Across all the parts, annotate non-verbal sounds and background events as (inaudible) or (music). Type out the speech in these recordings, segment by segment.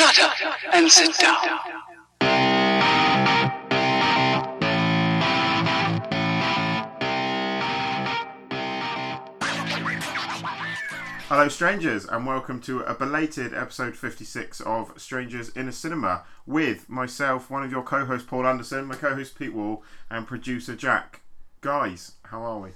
Shut up and sit down. Hello, strangers, and welcome to a belated episode 56 of Strangers in a Cinema with myself, one of your co hosts, Paul Anderson, my co host, Pete Wall, and producer, Jack. Guys, how are we?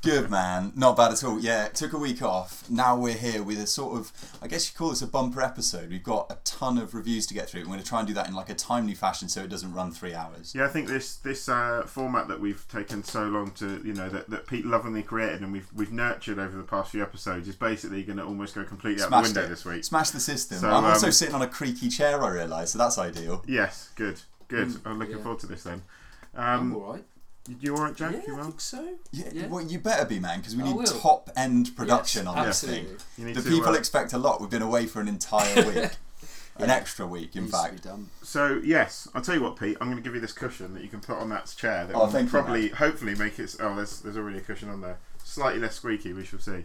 Good man, not bad at all. Yeah, took a week off. Now we're here with a sort of, I guess you call this a bumper episode. We've got a ton of reviews to get through. We're going to try and do that in like a timely fashion so it doesn't run three hours. Yeah, I think this this uh, format that we've taken so long to, you know, that, that Pete lovingly created and we've we've nurtured over the past few episodes is basically going to almost go completely out the window it. this week. Smash the system. So, I'm also um, sitting on a creaky chair, I realise, so that's ideal. Yes, good, good. I'm looking yeah. forward to this then. I'm Um, all right. You, you all right, Jack? Yeah, you I well? think so. Yeah, Yeah. well, you better be, man, because we I need will. top end production Yes, on this thing. You The to, people uh, expect a lot. We've been away for an entire (laughs) week. An extra week, in Needs to be fact. So yes, I'll tell you what, Pete. I'm going to give you this cushion that you can put on that chair. That Oh, will thank you, probably, hopefully, make it. Oh, there's there's already a cushion on there. Slightly less squeaky. We shall see.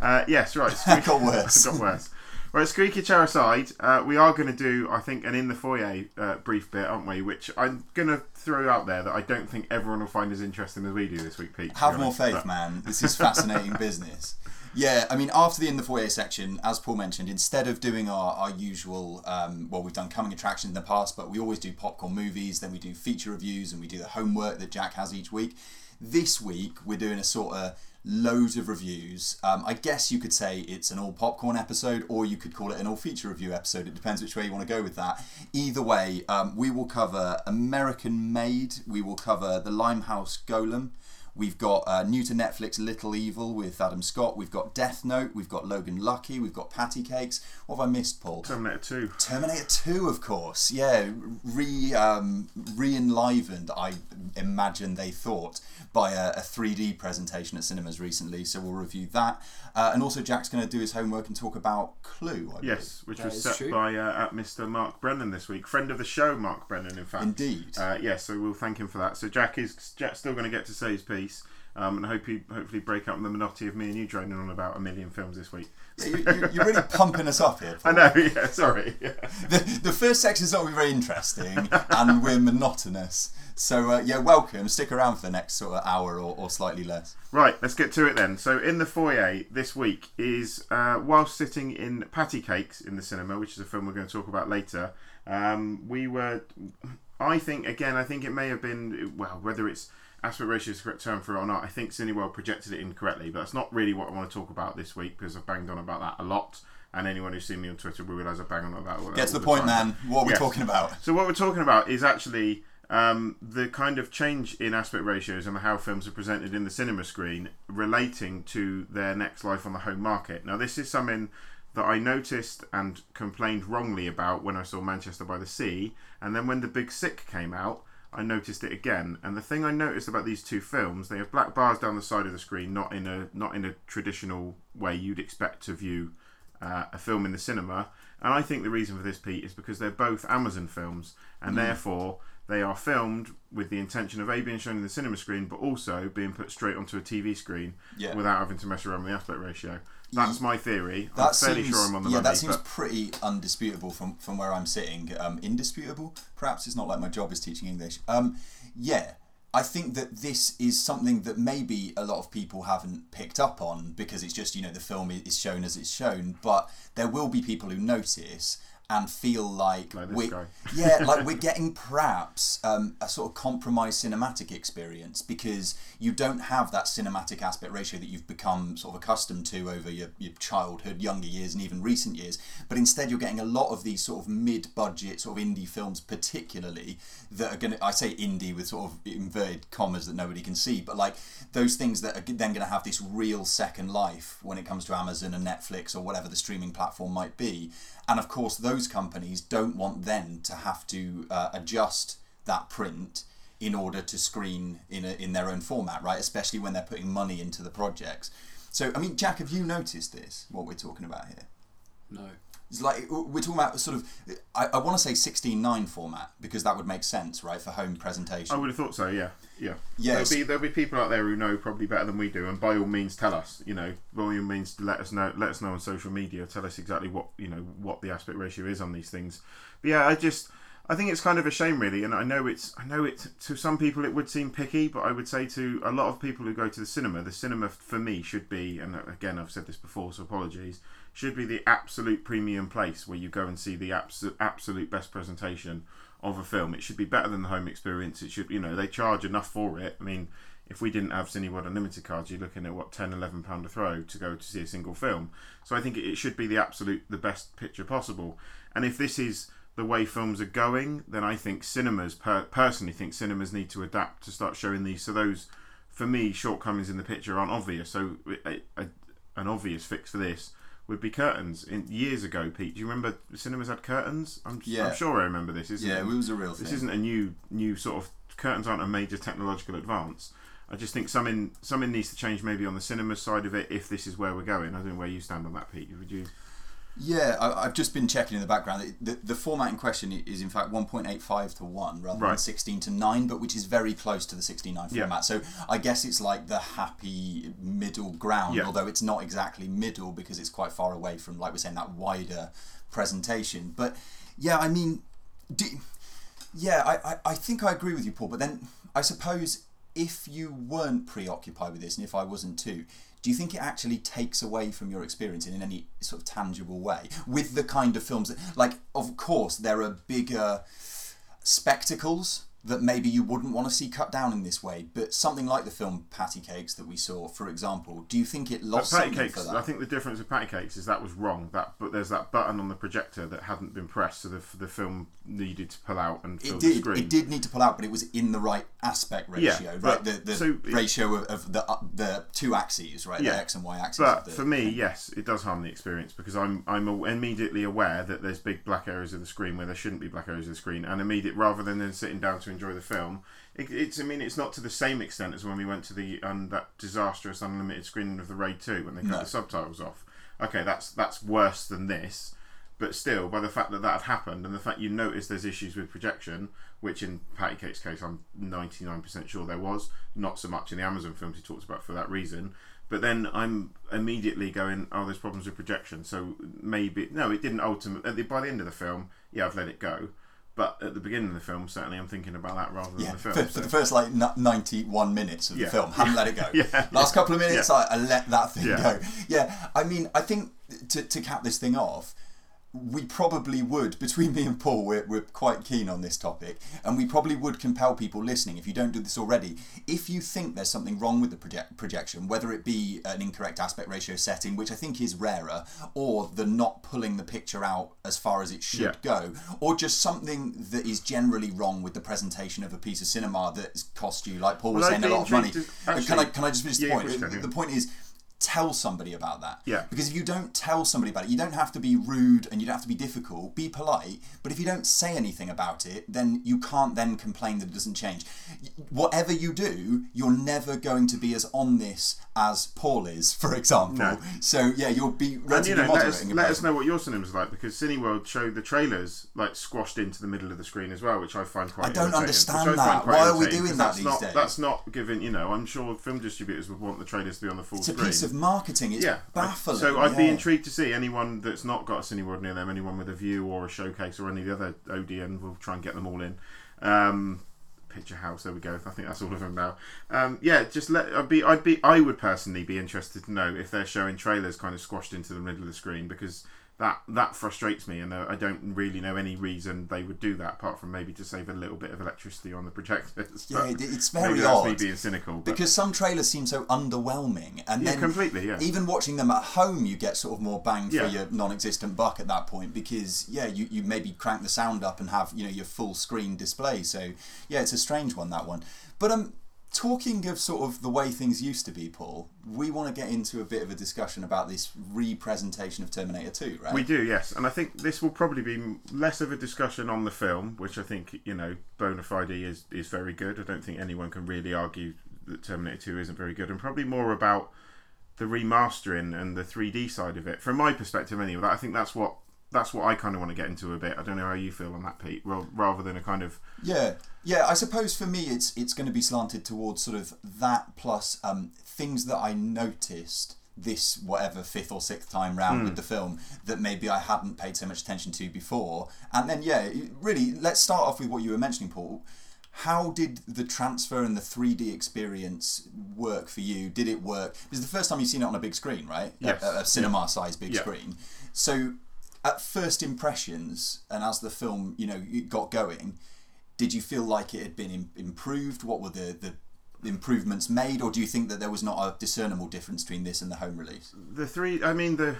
Uh, yes, right. (laughs) Squeaky, (laughs) Got worse. got worse. Right, squeaky chair aside, uh, we are going to do, I think, an in the foyer uh, brief bit, aren't we? Which I'm going to throw out there that I don't think everyone will find as interesting as we do this week, Pete. Have more faith, but- man. (laughs) This is fascinating business. Yeah, I mean, after the in the foyer section, as Paul mentioned, instead of doing our, our usual, um, well, we've done coming attractions in the past, but we always do popcorn movies, then we do feature reviews, and we do the homework that Jack has each week. This week, we're doing a sort of loads of reviews. Um, I guess you could say it's an all popcorn episode, or you could call it an all feature review episode. It depends which way you want to go with that. Either way, um, we will cover American Made, we will cover The Limehouse Golem. We've got uh, new to Netflix Little Evil with Adam Scott. We've got Death Note. We've got Logan Lucky. We've got Patti Cake$. What have I missed, Paul? Terminator 2. Terminator 2, of course. Yeah, re um, re-enlivened, I imagine they thought, by a, a 3D presentation at cinemas recently. So we'll review that. Uh, and also, Jack's going to do his homework and talk about Clue. I Yes, which That was set true. by uh, at Mr. Mark Brennan this week, friend of the show, Mark Brennan, in fact. Indeed. Uh, yes, so we'll thank him for that. So Jack is Jack's still going to get to say his piece, um, and hope he hopefully break up the monotony of me and you droning on about a million films this week. believe. You, you, you're really (laughs) pumping us up here. I know, yeah, sorry. Yeah. the, the first section's not going to be very interesting and we're monotonous. So, uh, yeah, welcome. Stick around for the next sort of hour or, or slightly less. Right, let's get to it then. So in the foyer this week is uh, whilst sitting in Patti Cake$ in the cinema, which is a film we're going to talk about later. Um, we were, I think, again, I think it may have been well, whether it's aspect ratio is the correct term for it or not. I think Cineworld projected it incorrectly, but that's not really what I want to talk about this week because I've banged on about that a lot. And anyone who's seen me on Twitter will realise I bang on about that. Get to all the point, time. man. What are we Yes. talking about? So what we're talking about is actually um, the kind of change in aspect ratios and how films are presented in the cinema screen relating to their next life on the home market. Now this is something that I noticed and complained wrongly about when I saw Manchester by the Sea, and then when The Big Sick came out, I noticed it again. And the thing I noticed about these two films, they have black bars down the side of the screen, not in a not in a traditional way you'd expect to view uh, a film in the cinema. And I think the reason for this, Pete, is because they're both Amazon films, and therefore they are filmed with the intention of a being shown in the cinema screen, but also being put straight onto a TV screen Yeah. without having to mess around with the aspect ratio. That's my theory. I'm That fairly seems, sure I'm on the yeah, money. that seems but pretty undisputable from, from where I'm sitting. Um, indisputable? Perhaps it's not like my job is teaching English. Um, yeah, I think that this is something that maybe a lot of people haven't picked up on because it's just, you know, the film is shown as it's shown, but there will be people who notice and feel like, Like we yeah like we're (laughs) getting perhaps um, a sort of compromised cinematic experience because you don't have that cinematic aspect ratio that you've become sort of accustomed to over your, your childhood, younger years, and even recent years. But instead, you're getting a lot of these sort of mid-budget, sort of indie films, particularly that are going to. I say indie with sort of inverted commas that nobody can see, but like those things that are then going to have this real second life when it comes to Amazon and Netflix or whatever the streaming platform might be. And of course, those companies don't want then to have to uh, adjust that print in order to screen in a, in their own format, right? Especially when they're putting money into the projects. So, I mean, Jack, have you noticed this? What we're talking about here? No. It's like we're talking about sort of. I, I want to say sixteen nine format because that would make sense, right, for home presentation. I would have thought so. Yeah, yeah. Yes. There'll be there'll be people out there who know probably better than we do, and by all means, tell us. You know, by all means, let us know. Let us know on social media. Tell us exactly what you know what the aspect ratio is on these things. But yeah, I just. I think it's kind of a shame, really, and I know it's. I know it to some people it would seem picky, but I would say to a lot of people who go to the cinema, the cinema for me should be, and again I've said this before, so apologies, should be the absolute premium place where you go and see the absolute absolute best presentation of a film. It should be better than the home experience. It should, you know, they charge enough for it. I mean, if we didn't have Cineworld Unlimited cards, you're looking at what 10, 11 pound a throw to go to see a single film. So I think it should be the absolute the best picture possible. And if this is the way films are going, then I think cinemas, per- personally, think cinemas need to adapt to start showing these. So those, for me, shortcomings in the picture aren't obvious. So a, a, an obvious fix for this would be curtains. In years ago, Pete, do you remember cinemas had curtains? I'm, Yeah. I'm sure I remember this. Isn't yeah, it? it was a real thing. This isn't a new new sort of curtains aren't a major technological advance. I just think something something needs to change maybe on the cinema side of it if this is where we're going. I don't know where you stand on that, Pete. Would you? Yeah, I, I've just been checking in the background. The, the, format in question is in fact 1.85 to 1 rather than 16 to 9, but which is very close to the 69 Yeah. format. So I guess it's like the happy middle ground, Yeah. although it's not exactly middle because it's quite far away from, like we're saying, that wider presentation. But yeah, I mean, do, yeah, I, I, I think I agree with you, Paul, but then I suppose if you weren't preoccupied with this and if I wasn't too, do you think it actually takes away from your experience in any sort of tangible way with the kind of films that, like, of course, there are bigger spectacles that maybe you wouldn't want to see cut down in this way, but something like the film Patti Cake$ that we saw, for example, do you think it But lost patty something cakes. for that? I think the difference with patti cake$ is that was wrong. That but there's that button on the projector that hadn't been pressed, so the, the film needed to pull out and fill it the did. screen. It did need to pull out, but it was in the right aspect Yeah, ratio, but- right? The the so ratio of, of the uh, the two axes, right? Yeah. The x and y axes. But the for me, yes, it does harm the experience because I'm I'm immediately aware that there's big black areas of the screen where there shouldn't be black areas of the screen, and immediate rather than then sitting down to enjoy the film, it, it's I mean it's not to the same extent as when we went to the um, that disastrous unlimited screening of the Raid Two when they cut No. the subtitles off. Okay, that's that's worse than this, but still, by the fact that that had happened and the fact you notice there's issues with projection, which in Patty Cake's case I'm 99% sure there was, not so much in the Amazon films he talks about for that reason. But then I'm immediately going, oh, there's problems with projection. So maybe no, it didn't ultimately. By the end of the film, yeah, I've let it go. But at the beginning of the film, certainly I'm thinking about that rather than yeah, the film. for, for so- the first like n- 91 minutes of Yeah. the film, haven't let it go. (laughs) Yeah. Last couple of minutes. I, I let that thing go. Yeah, I mean, I think to, to cap this thing off, we probably would, between me and Paul, we're, we're quite keen on this topic, and we probably would compel people listening, if you don't do this already, if you think there's something wrong with the project, projection, whether it be an incorrect aspect ratio setting, which I think is rarer, or the not pulling the picture out as far as it should Yeah. go, or just something that is generally wrong with the presentation of a piece of cinema that's cost you, like Paul was Well, saying, a lot of money. to- can I can I just finish the Yeah, of point? The point is tell somebody about that. Yeah. Because if you don't tell somebody about it, you don't have to be rude and you don't have to be difficult. Be polite. But if you don't say anything about it, then you can't then complain that it doesn't change. Whatever you do, you're never going to be as on this as Paul is, for example. No. So yeah, you'll be And relatively you know, let us, let us know what your cinema's like because Cineworld showed the trailers like squashed into the middle of the screen as well, which I find quite. I don't understand I that. Why are we doing that these not, days? That's not given. You know, I'm sure film distributors would want the trailers to be on the full It's a screen. piece of marketing. It's yeah, I- baffling. So I'd be intrigued to see anyone that's not got a Cineworld near them, anyone with a Vue or a showcase or any of the other Odeon. We'll try and get them all in. Um, Picture House. There we go. I think that's all of them now. Um, yeah, just let. I'd be. I'd be. I would personally be interested to know if they're showing trailers kind of squashed into the middle of the screen because that that frustrates me, and uh, I don't really know any reason they would do that apart from maybe to save a little bit of electricity on the projectors. Yeah, it- it's maybe very odd. being cynical. But Because some trailers seem so underwhelming, and Yeah, then completely, yeah. even watching them at home, you get sort of more bang for Yeah. your non-existent buck at that point because yeah, you, you maybe crank the sound up and have you know your full screen display. So yeah, it's a strange one that one. But um, talking of sort of the way things used to be, Paul, we want to get into a bit of a discussion about this re-presentation of Terminator Two, right? We do, yes, and I think this will probably be less of a discussion on the film, which I think you know bona fide is is very good. I don't think anyone can really argue that Terminator Two isn't very good, and probably more about the remastering and the 3D side of it. From my perspective, anyway, I think that's what that's what I kind of want to get into a bit. I don't know how you feel on that, Pete. Ra- Rather than a kind of Yeah, yeah. I suppose for me, it's it's going to be slanted towards sort of that plus um, things that I noticed this whatever fifth or sixth time round with the film that maybe I hadn't paid so much attention to before. And then yeah, really, let's start off with what you were mentioning, Paul. How did the transfer and the 3D experience work for you? Did it work? Because the first time you've seen it on a big screen, right? Yes. A, a cinema-sized big Yeah. screen. So, at first impressions, and as the film, you know, got going, did you feel like it had been Im- improved? What were the, the improvements made, or do you think that there was not a discernible difference between this and the home release? the three. I mean the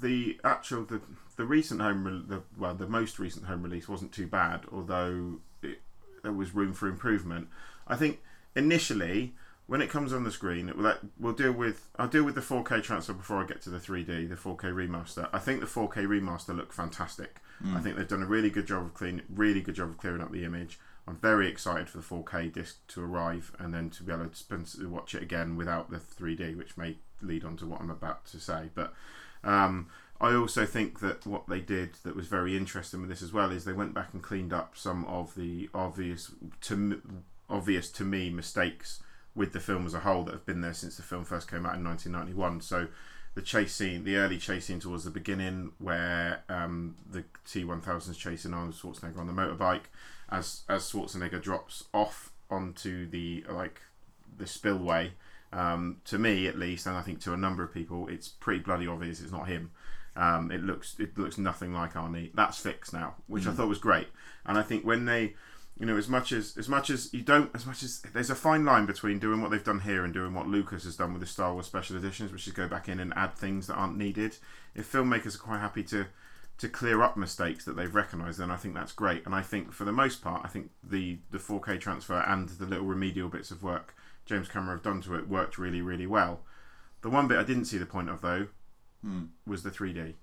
the actual the the recent home re- the well the most recent home release wasn't too bad, although it, there was room for improvement. I think initially when it comes on the screen, will, that- we'll deal with. I'll deal with the 4K transfer before I get to the 3D, the 4K remaster. I think the 4K remaster looked fantastic. I think they've done a really good job of clean, really good job of clearing up the image. I'm very excited for the 4K disc to arrive and then to be able to spend, watch it again without the 3D, which may lead on to what I'm about to say. But um, I also think that what they did that was very interesting with this as well is they went back and cleaned up some of the obvious to obvious to me mistakes with the film as a whole that have been there since the film first came out in 1991. So the chase scene, the early chase scene towards the beginning, where um, the T1000 is chasing Arnold Schwarzenegger on the motorbike, as as Schwarzenegger drops off onto the like the spillway. Um, to me, at least, and I think to a number of people, it's pretty bloody obvious it's not him. Um, it looks it looks nothing like Arnie. That's fixed now, which I thought was great. And I think when they, you know, as much as as much as you don't, as much as there's a fine line between doing what they've done here and doing what Lucas has done with the Star Wars special editions, which is go back in and add things that aren't needed. If filmmakers are quite happy to to clear up mistakes that they've recognised, then I think that's great. And I think for the most part, I think the the 4K transfer and the little remedial bits of work James Cameron have done to it worked really really well. The one bit I didn't see the point of though hmm. was the 3D.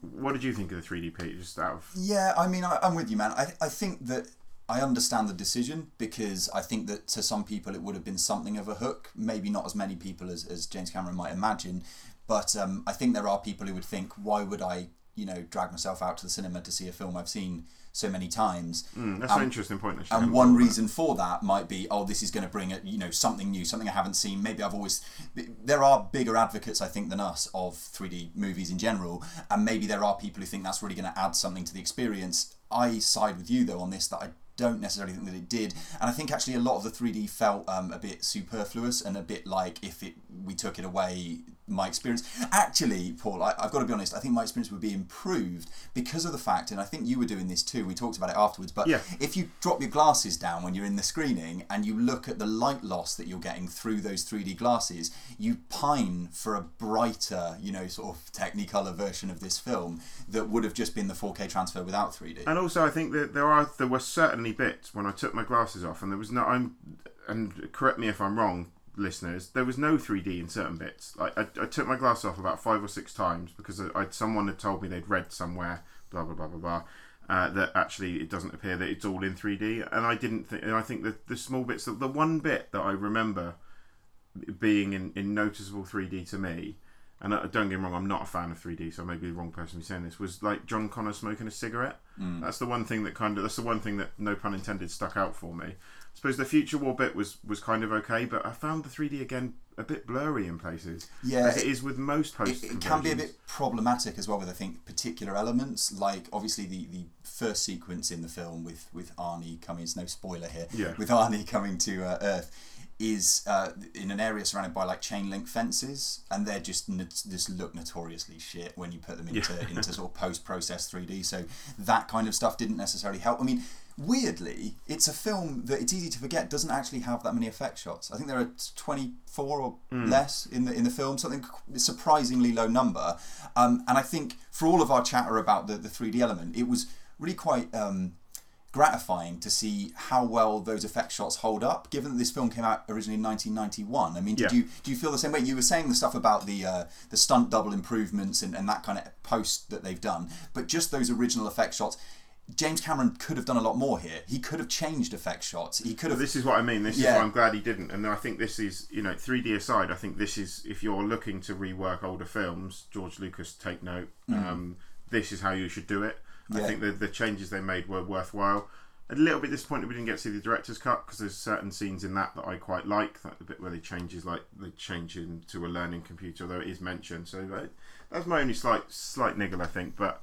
What did you think of the 3D, Pete? Just out of Yeah, I mean, I, I'm with you, man. I, I think that I understand the decision because I think that to some people it would have been something of a hook. Maybe not as many people as, as James Cameron might imagine, but um, I think there are people who would think, why would I, you know, drag myself out to the cinema to see a film I've seen so many times? Mm, that's an interesting point. And one reason for that might be, oh, this is going to bring a, you know something new, something I haven't seen. Maybe I've always. There are bigger advocates, I think, than us of 3D movies in general, and maybe there are people who think that's really going to add something to the experience. I side with you though on this that I don't necessarily think that it did, and I think actually a lot of the 3D felt um, a bit superfluous and a bit like if it we took it away, my experience. Actually, Paul, I, I've got to be honest. I think my experience would be improved because of the fact, and I think you were doing this too. We talked about it afterwards, but Yeah. if you drop your glasses down when you're in the screening and you look at the light loss that you're getting through those 3D glasses, you pine for a brighter, you know, sort of Technicolor version of this film that would have just been the 4K transfer without 3D. And also, I think that there are there were certainly bits when I took my glasses off, and there was no. I'm and correct me if I'm wrong, listeners. There was no 3D in certain bits. Like I, I took my glasses off about five or six times because I, I someone had told me they'd read somewhere, blah blah blah blah blah. Uh, that actually it doesn't appear that it's all in 3D, and I didn't think. And I think that the small bits, the one bit that I remember being in, in noticeable 3D to me, and uh, don't get me wrong, I'm not a fan of 3D, so I may be the wrong person to be saying this. Was like John Connor smoking a cigarette. That's the one thing that kind of that's the one thing that no pun intended stuck out for me. I suppose the Future War bit was was kind of okay, but I found the 3D again a bit blurry in places. Yeah, as it is with most post. it, it can be a bit problematic as well with I think particular elements like obviously the, the first sequence in the film with with Arnie coming it's no spoiler here Yeah. with Arnie coming to uh, Earth is uh, in an area surrounded by like chain link fences and they're just n- just look notoriously shit when you put them into into sort of post processed 3D so that kind of stuff didn't necessarily help I mean weirdly it's a film that it's easy to forget doesn't actually have that many effect shots. I think there are 24 or less in the in the film something surprisingly low number. Um, and I think for all of our chatter about the, the 3D element it was really quite um, gratifying to see how well those effect shots hold up given that this film came out originally in 1991 I mean did Yeah. you do you feel the same way? You were saying the stuff about the uh, the stunt double improvements and, and that kind of post that they've done but just those original effect shots James Cameron could have done a lot more here. He could have changed effect shots. He could have. This is what I mean. This is why I'm glad he didn't. And I think this is, you know, 3D aside, I think this is, if you're looking to rework older films, George Lucas, take note. Mm. Um, this is how you should do it. I think the the changes they made were worthwhile. A little bit disappointed we didn't get to see the director's cut because there's certain scenes in that that I quite like. That the bit where they changes like they change into a learning computer, although it is mentioned. So that, that's my only slight slight niggle, I think. But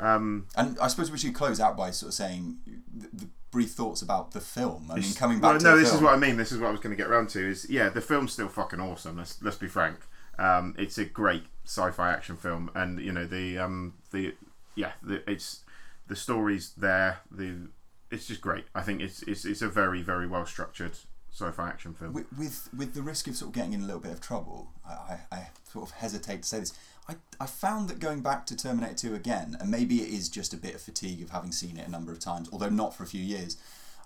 um, And I suppose we should close out by sort of saying the, the brief thoughts about the film. I mean, coming back well, no, this film. is what I mean. This is what I was going to get around to. Is yeah, the film's still fucking awesome. Let's let's be frank. Um, it's a great sci-fi action film, and you know the um, the yeah, the, it's the story's there. The it's just great. I think it's it's it's a very very well structured sci-fi action film. with, with with the risk of sort of getting in a little bit of trouble, I, I, I sort of hesitate to say this. I, I found that going back to Terminator 2 again, and maybe it is just a bit of fatigue of having seen it a number of times, although not for a few years,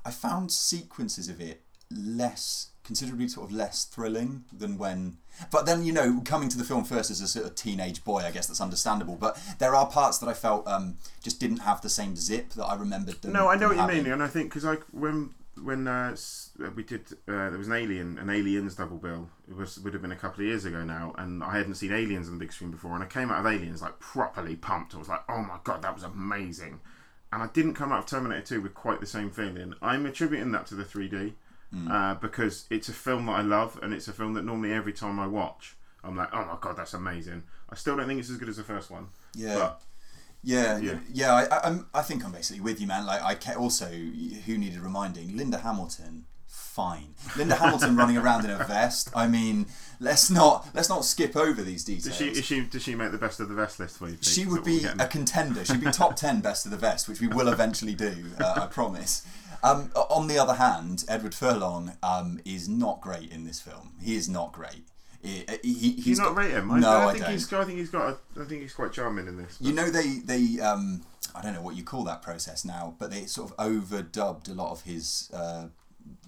I found sequences of it less, considerably sort of less thrilling than when. But then, you know, coming to the film first as a sort of teenage boy, I guess that's understandable. But there are parts that I felt um, just didn't have the same zip that I remembered them. No, I know what you mean, and I think because I when when uh, we did uh, there was an Alien an Aliens double bill. It was would have been a couple of years ago now, and I hadn't seen Aliens on the big screen before, and I came out of Aliens like properly pumped. I was like, oh my god, that was amazing, and I didn't come out of Terminator Two with quite the same feeling. I'm attributing that to the 3D. Uh, because it's a film that I love, and it's a film that normally every time I watch, I'm like, oh my god, that's amazing. I still don't think it's as good as the first one. Yeah. But Yeah, Yeah. yeah. I, I, I'm, I think I'm basically with you, man. Like, I ca- also, who needed reminding? Linda Hamilton, fine. Linda Hamilton (laughs) running around in a vest. I mean, let's not let's not skip over these does details. she, is she does she make the best of the best list for you? She would that what we're be a contender. She'd be top ten best of the vest, which we will eventually do. Uh, I promise. Um, on the other hand, Edward Furlong um, is not great in this film. He is not great. He, he, Do you he's not got- rate him? I, No, I, I, think don't. he's. I think he's got. A, I think he's quite charming in this. You know they they um I don't know what you call that process now, but they sort of overdubbed a lot of his uh,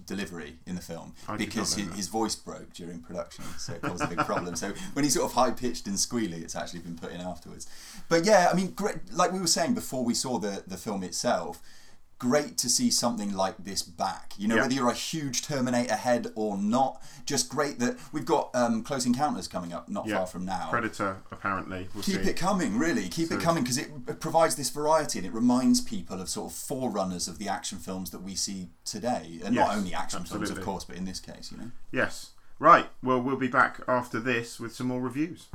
delivery in the film I because his, his voice broke during production, so it caused a big problem. So when he's sort of high pitched and squealy, it's actually been put in afterwards. But yeah, I mean, great, like we were saying before we saw the the film itself. Great to see something like this back. You know, Yeah. whether you're a huge Terminator head or not, just great that we've got um, Close Encounters coming up not Yeah. far from now Predator, apparently. We'll keep see. it coming really keep So- it coming because it provides this variety and it reminds people of sort of forerunners of the action films that we see today and not only action films of course but in this case you know Yes. Right. Well, we'll be back after this with some more reviews.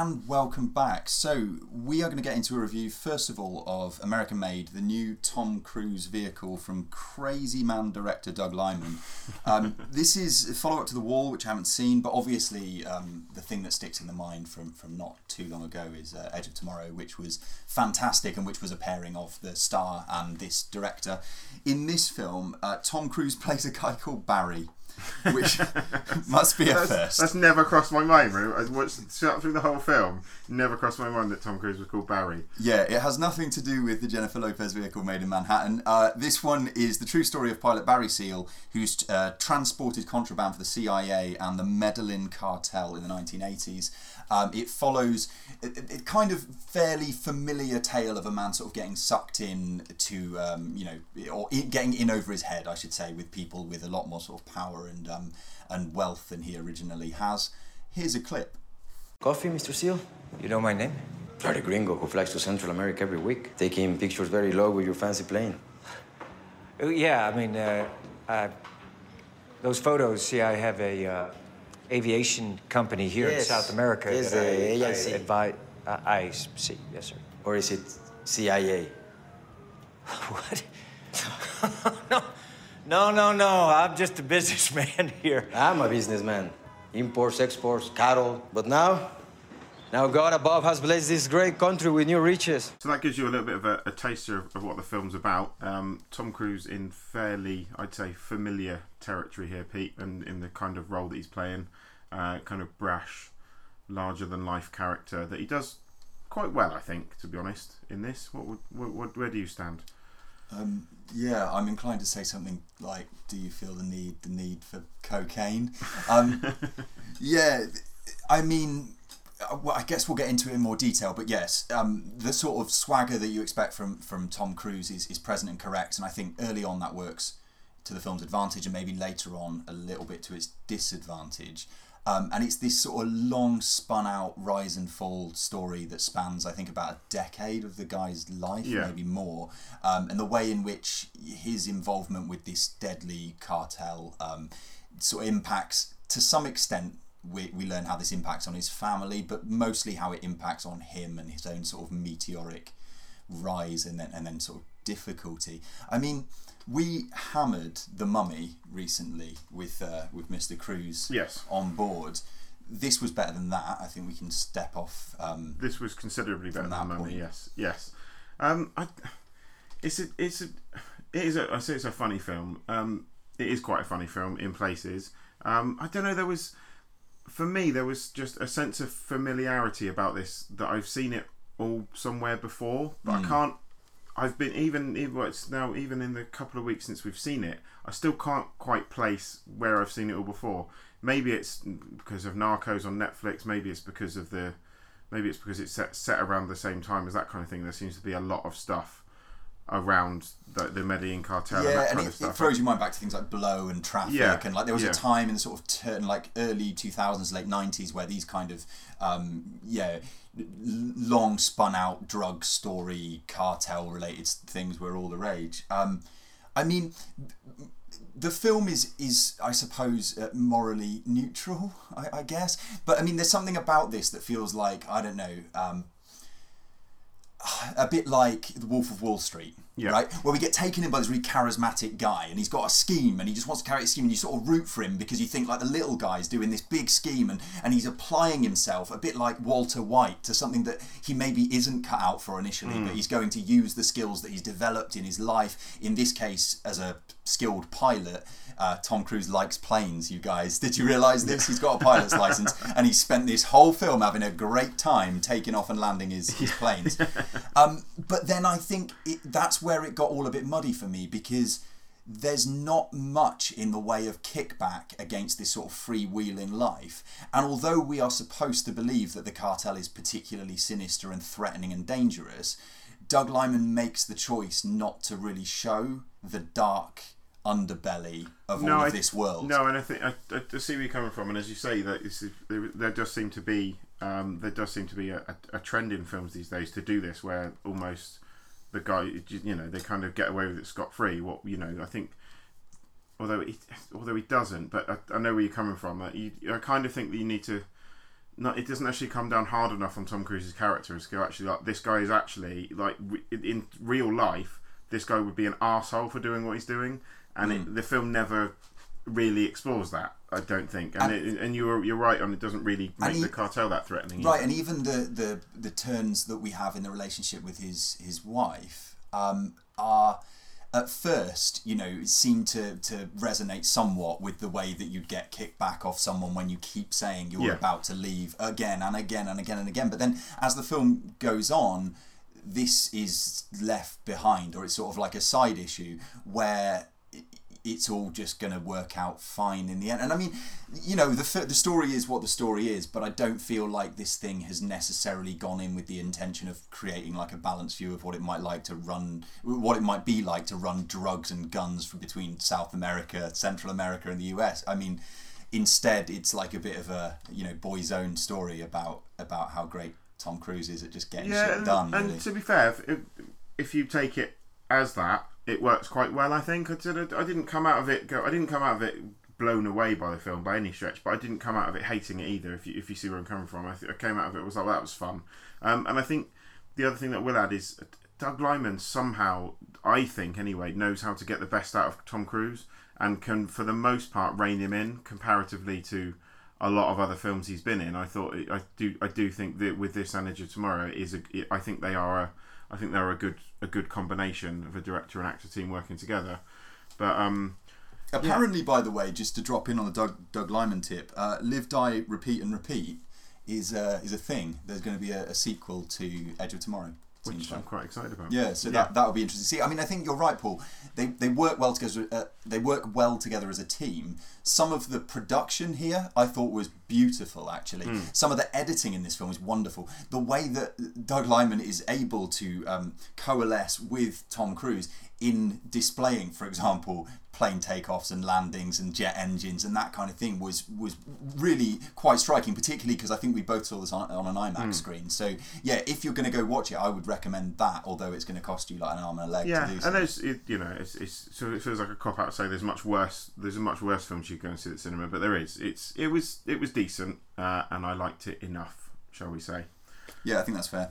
And welcome back. So we are going to get into a review first of all of american made the new tom cruise vehicle from crazy man director doug liman. Um, (laughs) this is a follow-up to the wall which i haven't seen but obviously um, the thing that sticks in the mind from, from not too long ago is uh, edge of tomorrow which was fantastic and which was a pairing of the star and this director. In this film uh, tom cruise (laughs) plays a guy called barry (laughs) which (laughs) must be a That's, first that's never crossed my mind. I watched through the whole film. Never crossed my mind that Tom Cruise was called Barry. Yeah, it has nothing to do with the Jennifer Lopez vehicle made in Manhattan. Uh, this one is the true story of pilot Barry Seal, who's uh, transported contraband for the CIA and the Medellin cartel in the 1980s. Um, it follows a, a- a kind of fairly familiar tale of a man sort of getting sucked in to, um, you know, or in, getting in over his head, I should say, with people with a lot more sort of power and um, and wealth than he originally has. Here's a clip. Coffee, Mr. Seal? You know my name? You're gringo who flies to Central America every week, taking pictures very low with your fancy plane. Oh, Yeah, I mean, uh, uh, those photos. See, I have a uh, aviation company here in South America. yes, that the I, AIC. I advise. Uh, I see. Yes, sir. Or is it CIA? (laughs) What? (laughs) no, no, no, no. I'm just a (laughs) businessman here. I'm a businessman. Imports, exports, cattle. But now, now God above has blessed this great country with new riches. So that gives you a little bit of a, a taster of, of what the film's about. Um, Tom Cruise in fairly, I'd say, familiar territory here, Pete, and in the kind of role that he's playing, uh, kind of brash, larger than life character that he does quite well, I think, to be honest. In this, what would, what, what, where do you stand? Um, yeah, I'm inclined to say something like, "Do you feel the need, the need for cocaine?" Um, (laughs) yeah, I mean, well, I guess we'll get into it in more detail, but yes, um, the sort of swagger that you expect from from Tom Cruise is, is present and correct, and I think early on that works to the film's advantage and maybe later on a little bit to its disadvantage. Um, and it's this sort of long spun out rise and fall story that spans, I think, about a decade of the guy's life, Yeah. maybe more. Um, and the way in which his involvement with this deadly cartel um, sort of impacts, to some extent, we, we learn how this impacts on his family, but mostly how it impacts on him and his own sort of meteoric rise and then and then sort of difficulty. I mean, we hammered the Mummy recently with uh, with Mr. Cruise Yes. on board. This was better than that. I think we can step off. Um, this was considerably better than that Mummy. point. Yes, yes. Um, I, it's a, it's a, it is a. I say it's a funny film. Um, it is quite a funny film in places. Um, I don't know. There was, for me, there was just a sense of familiarity about this that I've seen it all somewhere before, but I hmm. can't. I've been even even it's now even in the couple of weeks since we've seen it, I still can't quite place where I've seen it all before. Maybe it's because of Narcos on Netflix. Maybe it's because of the maybe it's because it's set, set around the same time as that kind of thing. There seems to be a lot of stuff around the, the Medellin cartel and yeah, that and kind it, it throws your mind back to things like Blow and Traffic, Yeah, and like there was yeah. a time in the sort of turn like early two thousands, late nineties, where these kind of um, yeah long spun out drug story cartel related things were all the rage. Um, I mean. The film is, is I suppose, uh, morally neutral, I, I guess. But I mean, there's something about this that feels like I don't know, um, a bit like The Wolf of Wall Street, Yeah. right? Where we get taken in by this really charismatic guy, and he's got a scheme, and he just wants to carry out a scheme, and you sort of root for him because you think like the little guy's doing this big scheme, and and he's applying himself a bit like Walter White to something that he maybe isn't cut out for initially, Hmm. but he's going to use the skills that he's developed in his life. In this case, as a skilled pilot. Uh, Tom Cruise likes planes, you guys. Did you realise this? He's got a pilot's (laughs) license, and he spent this whole film having a great time taking off and landing his, his planes. (laughs) Um, but then I think it, that's where it got all a bit muddy for me because there's not much in the way of kickback against this sort of freewheeling life. And although we are supposed to believe that the cartel is particularly sinister and threatening and dangerous, Doug Liman makes the choice not to really show the dark underbelly of all of I- this world. No, and I think I, I, see where you're coming from, and as you say, that this is, there, there does seem to be um, there does seem to be a, a, trend in films these days to do this, where almost the guy, you know, they kind of get away with it scot free. What you know, I think, although he, although he doesn't, but I, I know where you're coming from. That you, I kind of think that you need to. Not, it doesn't actually come down hard enough on Tom Cruise's character as to go actually like this guy is actually like re- in real life this guy would be an asshole for doing what he's doing and it, the film never really explores that I don't think and And- it, and you're you're right on it doesn't really make he- the cartel that threatening Right, and even the, the, the turns that we have in the relationship with his his wife um, are at first, you know, seem to, to resonate somewhat with the way that you'd get kicked back off someone when you keep saying you're Yeah. about to leave again and again and again and again. But then as the film goes on, this is left behind, or it's sort of like a side issue where it's all just going to work out fine in the end. And I mean, you know, the the story is what the story is, but I don't feel like this thing has necessarily gone in with the intention of creating like a balanced view of what it might like to run, what it might be like to run drugs and guns from between South America, Central America, and the US. I mean. Instead, it's like a bit of a you know boy's own story about about how great Tom Cruise is at just getting yeah shit and, done. and really. to be fair if, if you take it as that it works quite well I think. I, did, I didn't come out of it go I didn't come out of it blown away by the film by any stretch but I didn't come out of it hating it either if you, if you see where I'm coming from. I, th- I came out of it was like well, that was fun. Um, and I think the other thing that we'll add is Doug Liman somehow I think anyway knows how to get the best out of Tom Cruise and can for the most part rein him in comparatively to a lot of other films he's been in. I thought I do I do think that with this and of Tomorrow is a, I think they are a I think they're a good a good combination of a director and actor team working together. But um Apparently, by the way, just to drop in on the Doug, Doug Liman tip, uh, Live, Die, Repeat, and Repeat is uh, is a thing. There's going to be a, a sequel to Edge of Tomorrow. Which. I'm quite excited about. Yeah, so that that'll be interesting. See, I mean, I think you're right, Paul. They they work well together. Uh, they work well together as a team. Some of the production here, I thought, was beautiful. Actually, some of the editing in this film is wonderful. The way that Doug Liman is able to um, coalesce with Tom Cruise in displaying, for example, plane takeoffs and landings and jet engines and that kind of thing was was really quite striking, particularly because I think we both saw this on, on an IMAX Hmm. screen. So yeah, if you're going to go watch it, I would recommend that. Although it's going to cost you like an arm and a leg Yeah, to do and there's it, you know it's, it's so it feels like a cop out to say there's much worse there's a much worse films you go and see at the cinema, but there is. It's it was it was decent, uh, and I liked it enough, shall we say? Yeah, I think that's fair.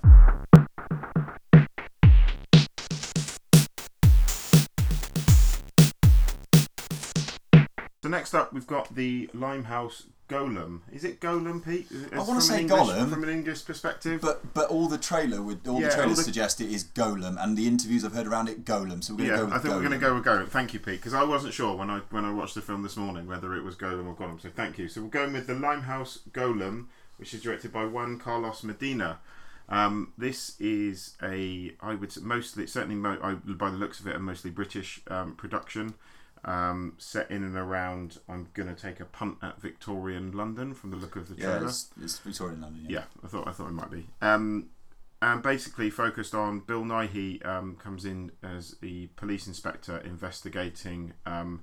So next up, we've got the Limehouse Golem. Is it Golem, Pete? I wanna say English- Golem. from an English perspective. But but all the trailer would all Yeah, the trailers all the- suggest it is Golem, and the interviews I've heard around it Golem. So we're going to yeah, go with I think Golem. we're going to go with Golem. Thank you, Pete, because I wasn't sure when I when I watched the film this morning whether it was Golem or Golem. So thank you. So we're going with the Limehouse Golem, which is directed by Juan Carlos Medina. Um, this is a I would say mostly certainly mo- I, by the looks of it a mostly British um, production. Um, set in and around, I'm gonna take a punt at Victorian London from the look of the Yeah, trailer. it's, it's Victorian London. Yeah. Yeah, I thought I thought it might be. Um, and basically focused on Bill Nighy um, comes in as the police inspector investigating um,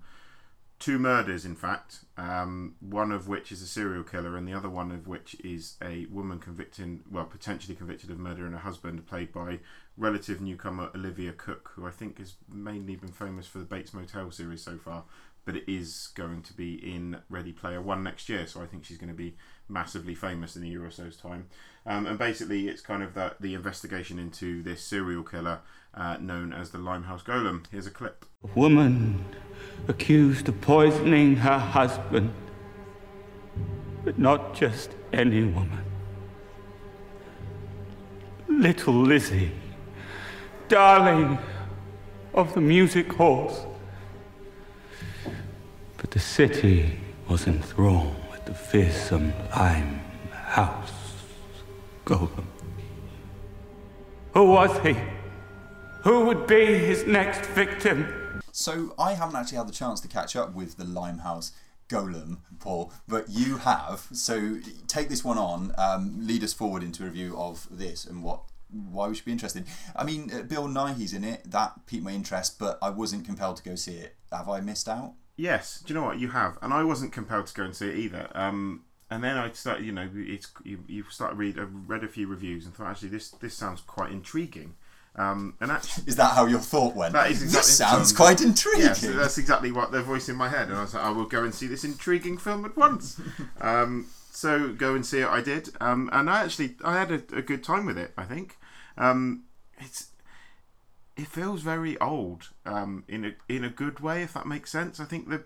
two murders. In fact, um, one of which is a serial killer, and the other one of which is a woman convicted, well, potentially convicted of murder, and her husband, played by relative newcomer Olivia Cooke, who I think has mainly been famous for the Bates Motel series so far. But it is going to be in Ready Player One next year, so I think she's going to be massively famous in a year or so's time. Um, and basically, it's kind of that the investigation into this serial killer uh, known as the Limehouse Golem. Here's a clip. A woman accused of poisoning her husband. But not just any woman. Little Lizzie, darling of the music halls. But the city was enthralled the fearsome Limehouse Golem. Who was he? Who would be his next victim? So I haven't actually had the chance to catch up with the Limehouse Golem, Paul, but you have. So take this one on. Um, lead us forward into a review of this and what why we should be interested. I mean, uh, Bill Nighy's in it. That piqued my interest, but I wasn't compelled to go see it. Have I missed out? Yes, do you know what you have? And I wasn't compelled to go and see it either. Um, and then I started, you know, it's you, you start read. I read a few reviews and thought actually this this sounds quite intriguing. Um, and actually, Is that how your thought went? That is exactly- this sounds so- quite intriguing. Yes, that's exactly what the voice in my head, and I was like, I will go and see this intriguing film at once. (laughs) um, so go and see it. I did, um, and I actually I had a, a good time with it. I think um, it's it feels very old um, in a in a good way, if that makes sense. I think that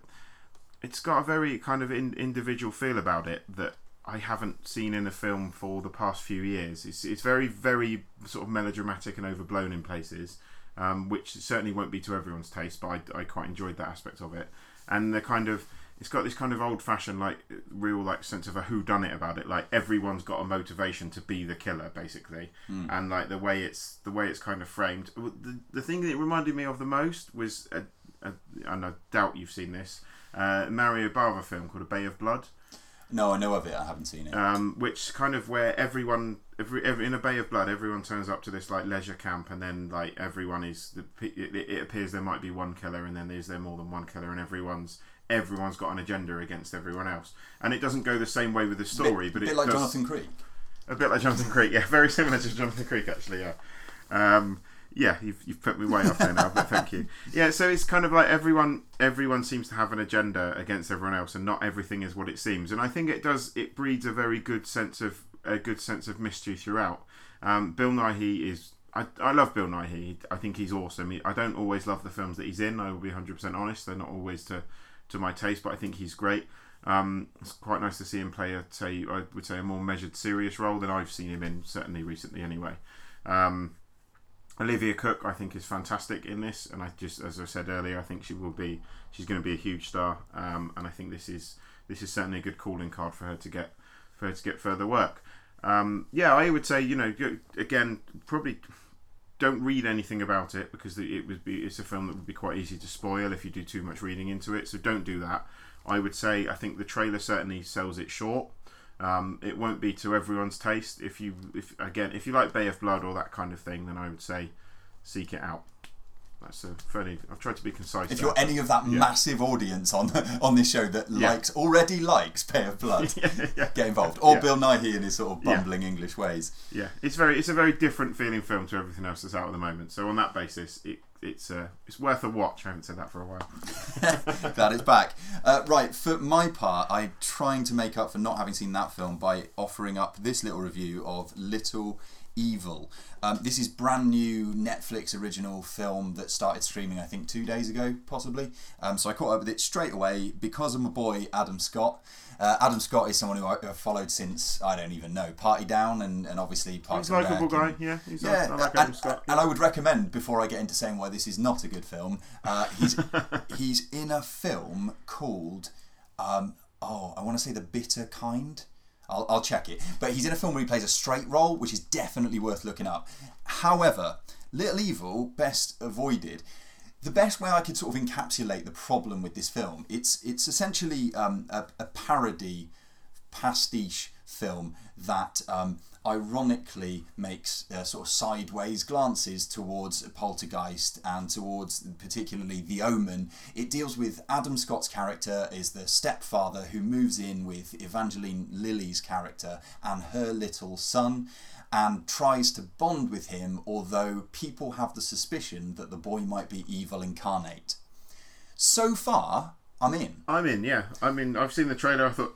it's got a very kind of in, individual feel about it that I haven't seen in a film for the past few years. It's it's very very sort of melodramatic and overblown in places, um, which certainly won't be to everyone's taste. But I, I quite enjoyed that aspect of it, and the kind of it's got this kind of old fashioned like real like sense of a who done it about it. Like everyone's got a motivation to be the killer basically, and like the way it's the way it's kind of framed. The, the thing that it reminded me of the most was, a, a, and I doubt you've seen this, uh, Mario Bava film called A Bay of Blood no, I know of it. I haven't seen it. um, which kind of where everyone every, every in a bay of blood everyone turns up to this like leisure camp and then like everyone is the, it, it appears there might be one killer and then there's there more than one killer and everyone's everyone's got an agenda against everyone else. And it doesn't go the same way with the story bit, but bit it like does, Jonathan Creek. a bit like Jonathan Creek yeah. (laughs) Very similar to Jonathan Creek actually yeah. Um, yeah you've, you've put me way up there now but thank you. (laughs) Yeah so it's kind of like everyone everyone seems to have an agenda against everyone else and not everything is what it seems. And I think it does it breeds a very good sense of a good sense of mystery throughout. Um, Bill Nighy is I, I love Bill Nighy. I think he's awesome. He, I don't always love the films that he's in. I will be 100% honest. They're not always to to my taste but I think he's great um, it's quite nice to see him play a say I would say a more measured serious role than I've seen him in certainly recently anyway um, Olivia Cooke, I think, is fantastic in this, and I just, as I said earlier, I think she will be. She's going to be a huge star, um, and I think this is this is certainly a good calling card for her to get for her to get further work. Um, yeah, I would say you know again probably don't read anything about it because it would be it's a film that would be quite easy to spoil if you do too much reading into it. So don't do that. I would say I think the trailer certainly sells it short. Um, it won't be to everyone's taste. If you, if again, if you like Bay of Blood or that kind of thing, then I would say seek it out. That's a fairly. I've tried to be concise. If you're any of that Yeah. massive audience on (laughs) on this show that Yeah. likes already likes Bay of Blood, (laughs) yeah. get involved. Or. Bill Nighy in his sort of bumbling English ways. Yeah, it's very it's a very different feeling film to everything else that's out at the moment. So on that basis, it, it's uh, it's worth a watch. I haven't said that for a while. (laughs) Glad it's back. Uh, right, for my part, I'm trying to make up for not having seen that film by offering up this little review of Little Evil. Um, this is brand new Netflix original film that started streaming, I think, two days ago, possibly. Um, so I caught up with it straight away because of my boy Adam Scott. Uh, Adam Scott is someone who I- I've followed since I don't even know Party Down and, and obviously Parks He's a likable guy. Yeah, he's yeah, I like and, Adam Scott. and I would recommend before I get into saying why this is not a good film. Uh, he's (laughs) he's in a film called um, oh I want to say the bitter kind. I'll, I'll check it. But he's in a film where he plays a straight role, which is definitely worth looking up. However, Little Evil best avoided. The best way I could sort of encapsulate the problem with this film, it's it's essentially um, a, a parody pastiche film that um, ironically makes uh, sort of sideways glances towards Poltergeist and towards particularly The Omen. It deals with Adam Scott's character is the stepfather who moves in with Evangeline Lilly's character and her little son and tries to bond with him although people have the suspicion that the boy might be evil incarnate. So far, I'm in. I'm in. Yeah, I mean, I've seen the trailer. I thought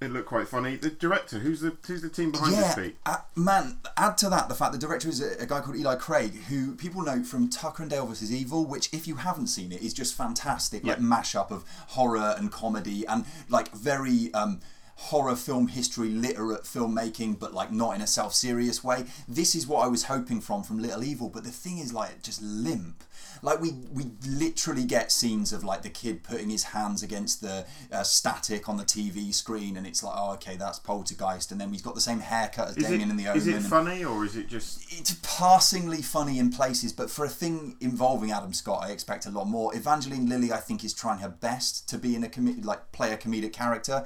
it looked quite funny. The director, who's the who's the team behind this feat? Uh, man, add to that the fact the director is a, a guy called Eli Craig, who people know from Tucker and Dale vs. Evil, which, if you haven't seen it, is just fantastic. Like Yeah. mashup of horror and comedy and like very. Um, horror film history literate filmmaking but like not in a self-serious way this is what i was hoping from from little evil but the thing is like just limp like we we literally get scenes of like the kid putting his hands against the uh, static on the tv screen and it's like oh okay that's poltergeist and then he's got the same haircut as Is it, damien in the omen is it funny or is it just? it's passingly funny in places, but for a thing involving Adam Scott, I expect a lot more. Evangeline Lilly, I think, is trying her best to be in a com- like play a comedic character.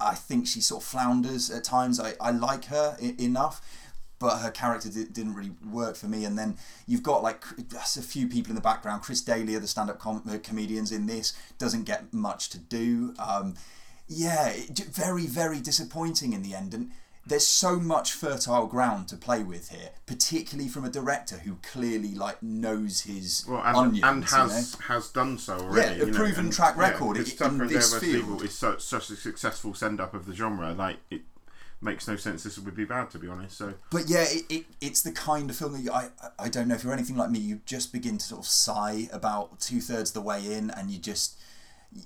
I think she sort of flounders at times. I, I like her I- enough, but her character di- didn't really work for me. And then you've got like a few people in the background. Chris D'Elia, the stand-up com- uh, comedians in this, doesn't get much to do. Um, yeah, very very disappointing in the end. And there's so much fertile ground to play with here, particularly from a director who clearly like knows his Well, and, onions. and you has know? has done so already. Yeah, a you know, proven and- track yeah, record because in Tucker this field. Is such such a successful send up of the genre. Like it makes no sense. This would be bad to be honest. So But yeah, it, it, it's the kind of film that you, I I don't know if you're anything like me, you just begin to sort of sigh about two thirds the way in, and you just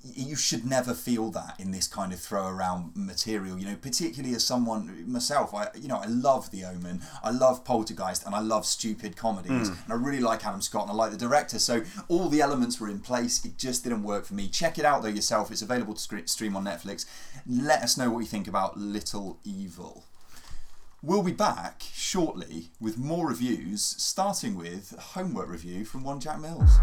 you should never feel that in this kind of throw around material. You know, particularly as someone myself, I you know I love The Omen, I love Poltergeist, and I love stupid comedies, mm. and I really like Adam Scott and I like the director. So all the elements were in place. It just didn't work for me. Check it out though yourself. It's available to stream on Netflix. Let us know what you think about Little Evil. We'll be back shortly with more reviews, starting with a homework review from one Jack Mills.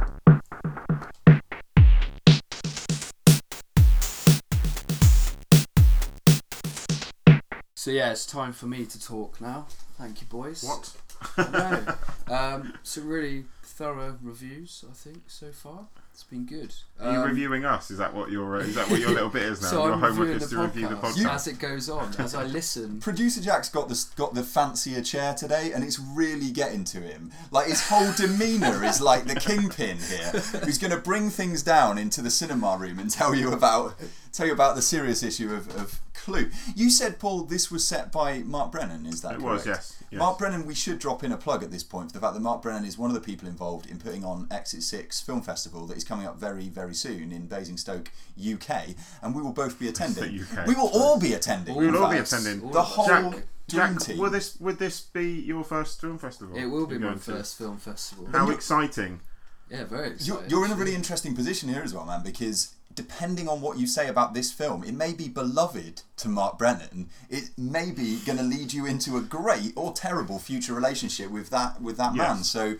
So yeah, it's time for me to talk now. Thank you, boys. what? I know. (laughs) (laughs) um, some really thorough reviews, I think, so far. It's been good. Are you Um, reviewing us? Is that what your uh, is that what your little bit is (laughs) now? So your I'm homework is the to review the podcast podcast. as it goes on, as I listen. Producer Jack's got the got the fancier chair today, and it's really getting to him. Like his whole demeanour is like the kingpin here, who's going to bring things down into the cinema room and tell you about tell you about the serious issue of, of Clue. You said, Paul, this was set by Mark Brennan. Is that It correct? was, yes, yes. Mark Brennan. We should drop in a plug at this point for the fact that Mark Brennan is one of the people involved in putting on Exit Six Film Festival that is coming up very very soon in Basingstoke, UK, and we will both be (laughs) attending. UK, we will all be attending. We will all be attending. The whole Jack, Jack, will this would this be your first film festival? It will be my going to? first film festival. How exciting! Yeah, very You're, you're in a really interesting position here as well, man, because depending on what you say about this film, it may be beloved to Mark Brennan. It may be going to lead you into a great or terrible future relationship with that with that man. So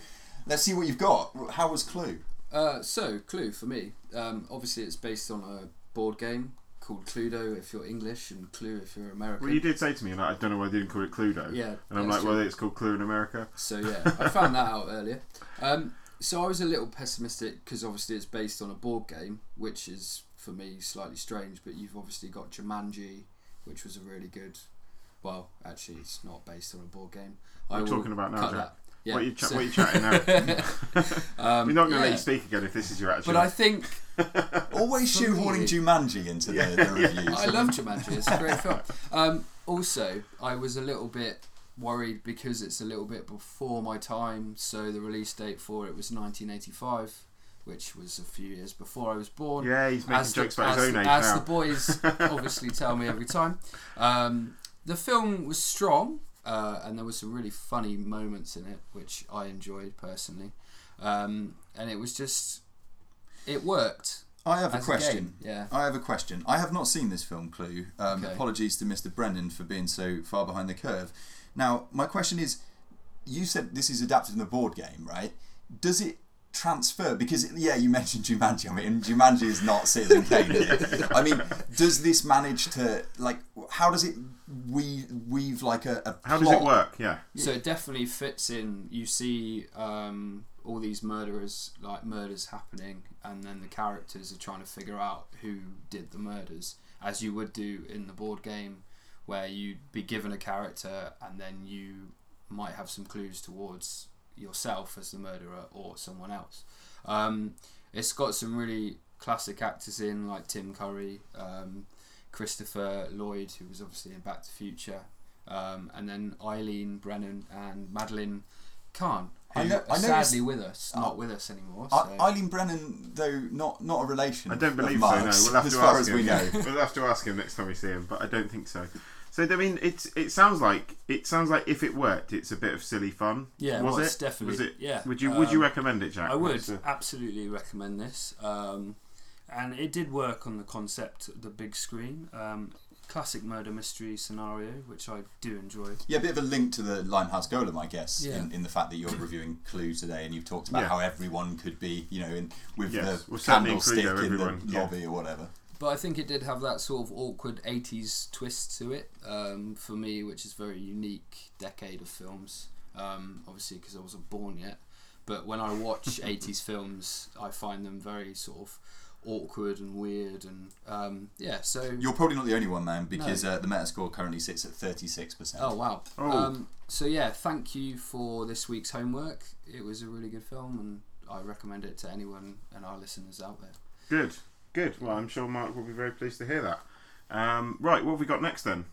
let's see what you've got. How was Clue? Uh, so, Clue for me. Um, obviously, it's based on a board game called Cluedo if you're English, and Clue if you're American. Well, you did say to me, like, I don't know why they didn't call it Cluedo. Yeah, And I'm that's like, well, it's called Clue in America. So yeah, I found that out earlier. Um, So I was a little pessimistic because obviously it's based on a board game, which is for me slightly strange. But you've obviously got Jumanji, which was a really good. Well, actually, it's not based on a board game. What are you talking about now, Jack? that. Yeah, What, are you cha- so- what are you chatting now? Um, (laughs) (laughs) We're not going to let you speak again if this is your actual. But I think (laughs) Always For shoehorning Jumanji into the, the reviews. I love Jumanji. It's a great film. Um, also, I was a little bit worried because it's a little bit before my time. So the release date for it was 1985, which was a few years before I was born. yeah, he's making as the, jokes about as, his own age as now. the boys (laughs) obviously tell me every time. Um, the film was strong, uh, and there were some really funny moments in it, which I enjoyed personally. Um, and it was just, it worked. I have a as a question. yeah. I have a question. I have not seen this film, Clue. Um, Okay. Apologies to Mr. Brennan for being so far behind the curve. Now, my question is you said this is adapted from the board game, right? Does it transfer? Because, yeah, you mentioned Jumanji. I mean, Jumanji is not Citizen (laughs) Kane. is? I mean, does this manage to, like, how does it weave, weave like a, a How does it work? Yeah. So it definitely fits in. You see um, all these murderers, like murders happening, and then the characters are trying to figure out who did the murders, as you would do in the board game, where you'd be given a character and then you might have some clues towards yourself as the murderer or someone else. Um, it's got some really classic actors in, like Tim Curry, um, Christopher Lloyd, who was obviously in Back to the Future, um, and then Eileen Brennan and Madeline Kahn, who I know- I sadly with us, not Oh. with us anymore. I- So. Eileen Brennan, though, not not a relation. I don't of believe so. No, we'll have as to far ask as him. we know. (laughs) we'll have to ask him next time we see him, but I don't think so. So I mean, it's it sounds like it sounds like if it worked, it's a bit of silly fun. Yeah, was, was, it definitely, Was it? yeah. Would you Would you Um, recommend it, Jack? I would What's the- absolutely recommend this. Um, and it did work on the concept of the big screen. Um, classic murder mystery scenario, which I do enjoy. Yeah, a bit of a link to the Limehouse Golem, I guess, Yeah. in, in the fact that you're reviewing Clue today, and you've talked about Yeah. how everyone could be, you know, in, with Yes, the well, certainly in candlestick in everyone, the yeah. lobby or whatever. But I think it did have that sort of awkward 80s twist to it um, for me, which is very unique decade of films. Um, obviously, because I wasn't born yet. But when I watch (laughs) 80s films, I find them very sort of awkward and weird. And um, yeah, so. You're probably not the only one, man, because No. uh, the Metascore currently sits at 36%. Oh, wow. Oh. Um, so yeah, thank you for this week's homework. It was a really good film, and I recommend it to anyone and our listeners out there. Good, good. Well, I'm sure Mark will be very pleased to hear that. Um, right, what have we got next then?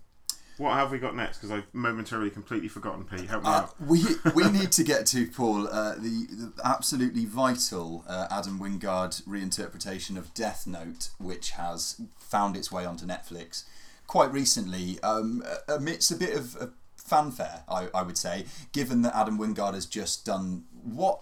What have we got next? Because I've momentarily completely forgotten. Pete, help me Uh, out. we we (laughs) need to get to Paul uh, the, the absolutely vital uh, Adam Wingard reinterpretation of Death Note, which has found its way onto Netflix quite recently, um, amidst a bit of, of fanfare, I, I would say, given that Adam Wingard has just done what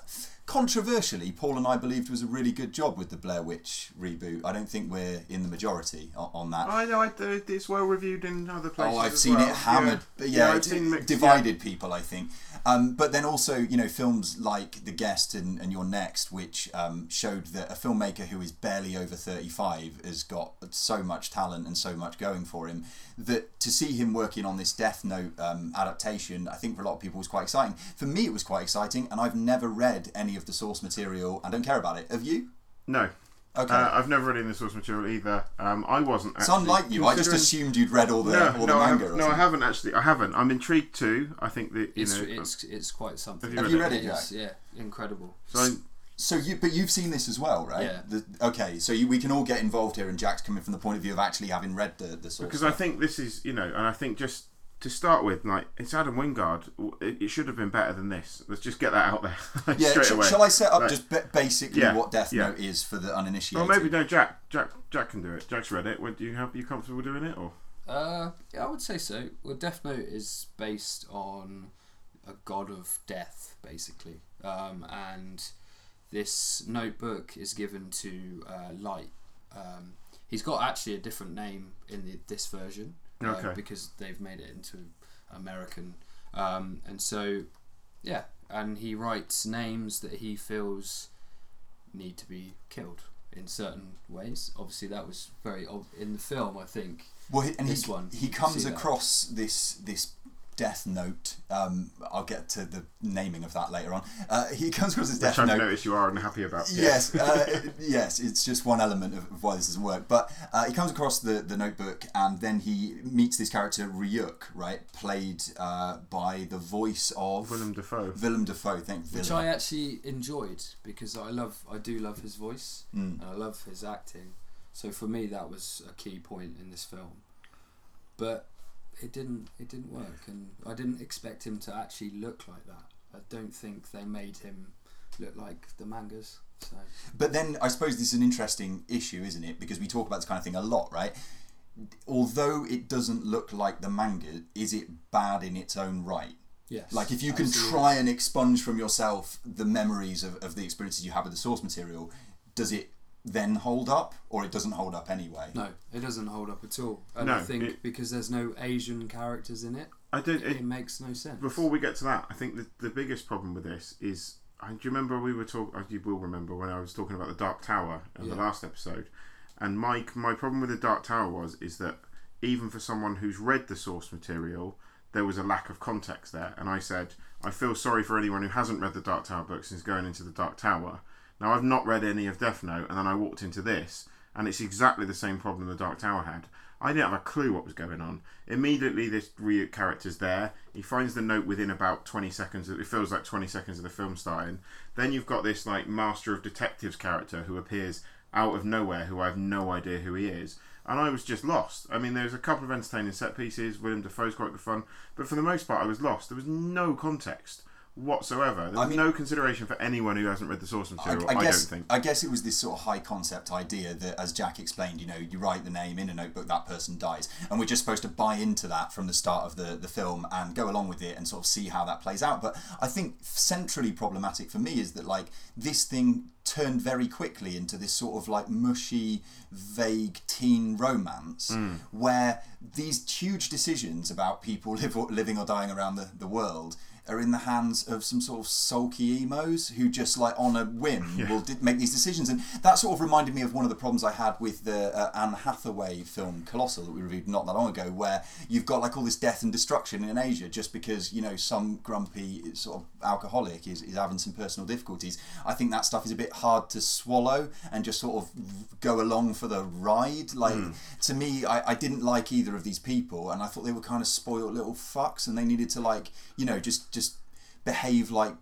controversially Paul and I believed was a really good job with the Blair Witch reboot. I don't think we're in the majority on, on that. I know I, it's well reviewed in other places. Oh, I've seen well. it hammered. Yeah, But yeah, I've it seen mixed, divided people, I think. Um, but then also, you know, films like The Guest and, and You're Next, which um, showed that a filmmaker who is barely over 35 has got so much talent and so much going for him that to see him working on this Death Note um, adaptation, I think for a lot of people was quite exciting. For me, it was quite exciting, and I've never read any of the source material. I don't care about it. Have you? No. Okay. Uh, I've never read any of the source material either. Um, I wasn't. it's unlike you. I just assumed you'd read all the, No, all the no, I, manga. have, or no, I haven't actually. I haven't. I'm intrigued too. I think that you It's, know. it's, it's quite something. Have you read It it, is, Jack? Yeah, incredible. so I, So you, but you've seen this as well, right? Yeah. The, okay, so you, we can all get involved here, and Jack's coming from the point of view of actually having read the the source. because I think this is you know, and I think just to start with, like it's Adam Wingard. It, it should have been better than this. Let's just get that out there (laughs) yeah, straight sh- away. shall I set up Like- just ba- basically Yeah, what Death yeah. Note is for the uninitiated? Or maybe no, Jack. Jack. Jack can do it. Jack's read it. Would you have you comfortable doing it or? Uh, yeah, I would say so. Well, Death Note is based on a god of death, basically, um, and this notebook is given to uh, Light. Um, he's got actually a different name in the, this version uh, Okay. because they've made it into American, um, and so yeah, and he writes names that he feels need to be killed in certain ways. Obviously, that was very ob- in the film. I think Well, he, and this he, one, he comes see that. across this this Death Note. Um, I'll get to the naming of that later on. Uh, he comes across as Which Death I've Note. noticed you are unhappy about. Yes, uh, (laughs) yes, it's just one element of, of why this doesn't work. But uh, he comes across the, the notebook and then he meets this character Ryuk, right, played uh, by the voice of Willem Dafoe. Willem Dafoe. Thank which Willem. I actually enjoyed because I love, I do love his voice Mm. and I love his acting. So for me, that was a key point in this film. But it didn't, it didn't work, and I didn't expect him to actually look like that. I don't think they made him look like the mangas. So But then I suppose this is an interesting issue, isn't it? Because we talk about this kind of thing a lot, right? Although it doesn't look like the manga, is it bad in its own right? yes, Like if you can absolutely. try and expunge from yourself the memories of, of the experiences you have with the source material, does it then hold up, or it doesn't hold up anyway? No, it doesn't hold up at all. And No, I think it- because there's no Asian characters in it, I don't. it, It, makes no sense. before we get to that, I think the, the biggest problem with this is. I- Do you remember we were talking? Uh, you will remember when I was talking about the Dark Tower in the last episode, and my my problem with the Dark Tower was is that even for someone who's read the source material, there was a lack of context there. And I said I feel sorry for anyone who hasn't read the Dark Tower books and is going into the Dark Tower. Now I've not read any of Death Note, and then I walked into this, and it's exactly the same problem the Dark Tower had. I didn't have a clue what was going on. Immediately, this Ryuk character's there. He finds the note within about 20 seconds. It feels like 20 seconds of the film starting. Then you've got this like master of detectives character who appears out of nowhere, who I have no idea who he is. And I was just lost. I mean, there's a couple of entertaining set pieces. Willem Dafoe's quite good fun, but for the most part, I was lost. There was no context whatsoever. There's I mean- no consideration for anyone who hasn't read the source material. I I, guess don't think. I guess it was this sort of high concept idea that, as Jack explained, you know, you write the name in a notebook, that person dies, and we're just supposed to buy into that from the start of the the film and go along with it and sort of see how that plays out. But I think centrally problematic for me is that like this thing turned very quickly into this sort of like mushy, vague teen romance hmm. where these huge decisions about people (laughs) live or, living or dying around the, the world are in the hands of some sort of sulky emos who just like on a whim will di- make these decisions. And that sort of reminded me of one of the problems I had with the uh, Anne Hathaway film Colossal that we reviewed not that long ago where you've got like all this death and destruction in Asia just because you know some grumpy sort of alcoholic is, is having some personal difficulties. I think that stuff is a bit hard to swallow and just sort of go along for the ride. Like to me I, I didn't like either of these people and I thought they were kind of spoiled little fucks and they needed to like you know just just behave like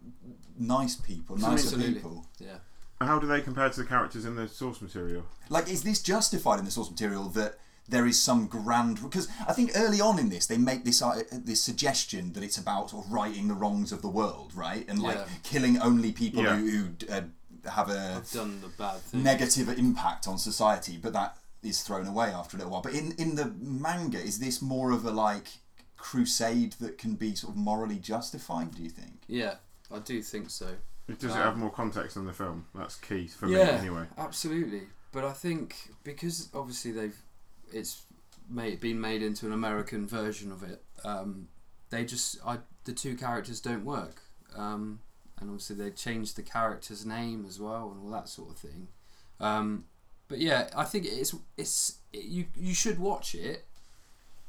nice people nicer Absolutely. people Yeah. How do they compare to the characters in the source material? like is this justified in the source material that there is some grand because I think early on in this they make this uh, this suggestion that it's about sort of righting the wrongs of the world right and like Yeah. killing only people Yeah. who, who uh, have a I've done the bad thing. negative impact on society, but that is thrown away after a little while. But in, in the manga, is this more of a like crusade that can be sort of morally justified? Do you think? Yeah, I do think so. Does it Um, have more context than the film? That's key for me anyway. absolutely. But I think because obviously they've it's made been made into an American version of it. Um, they just I the two characters don't work. Um, and obviously they changed the character's name as well and all that sort of thing. Um, but yeah, I think it's it's you you should watch it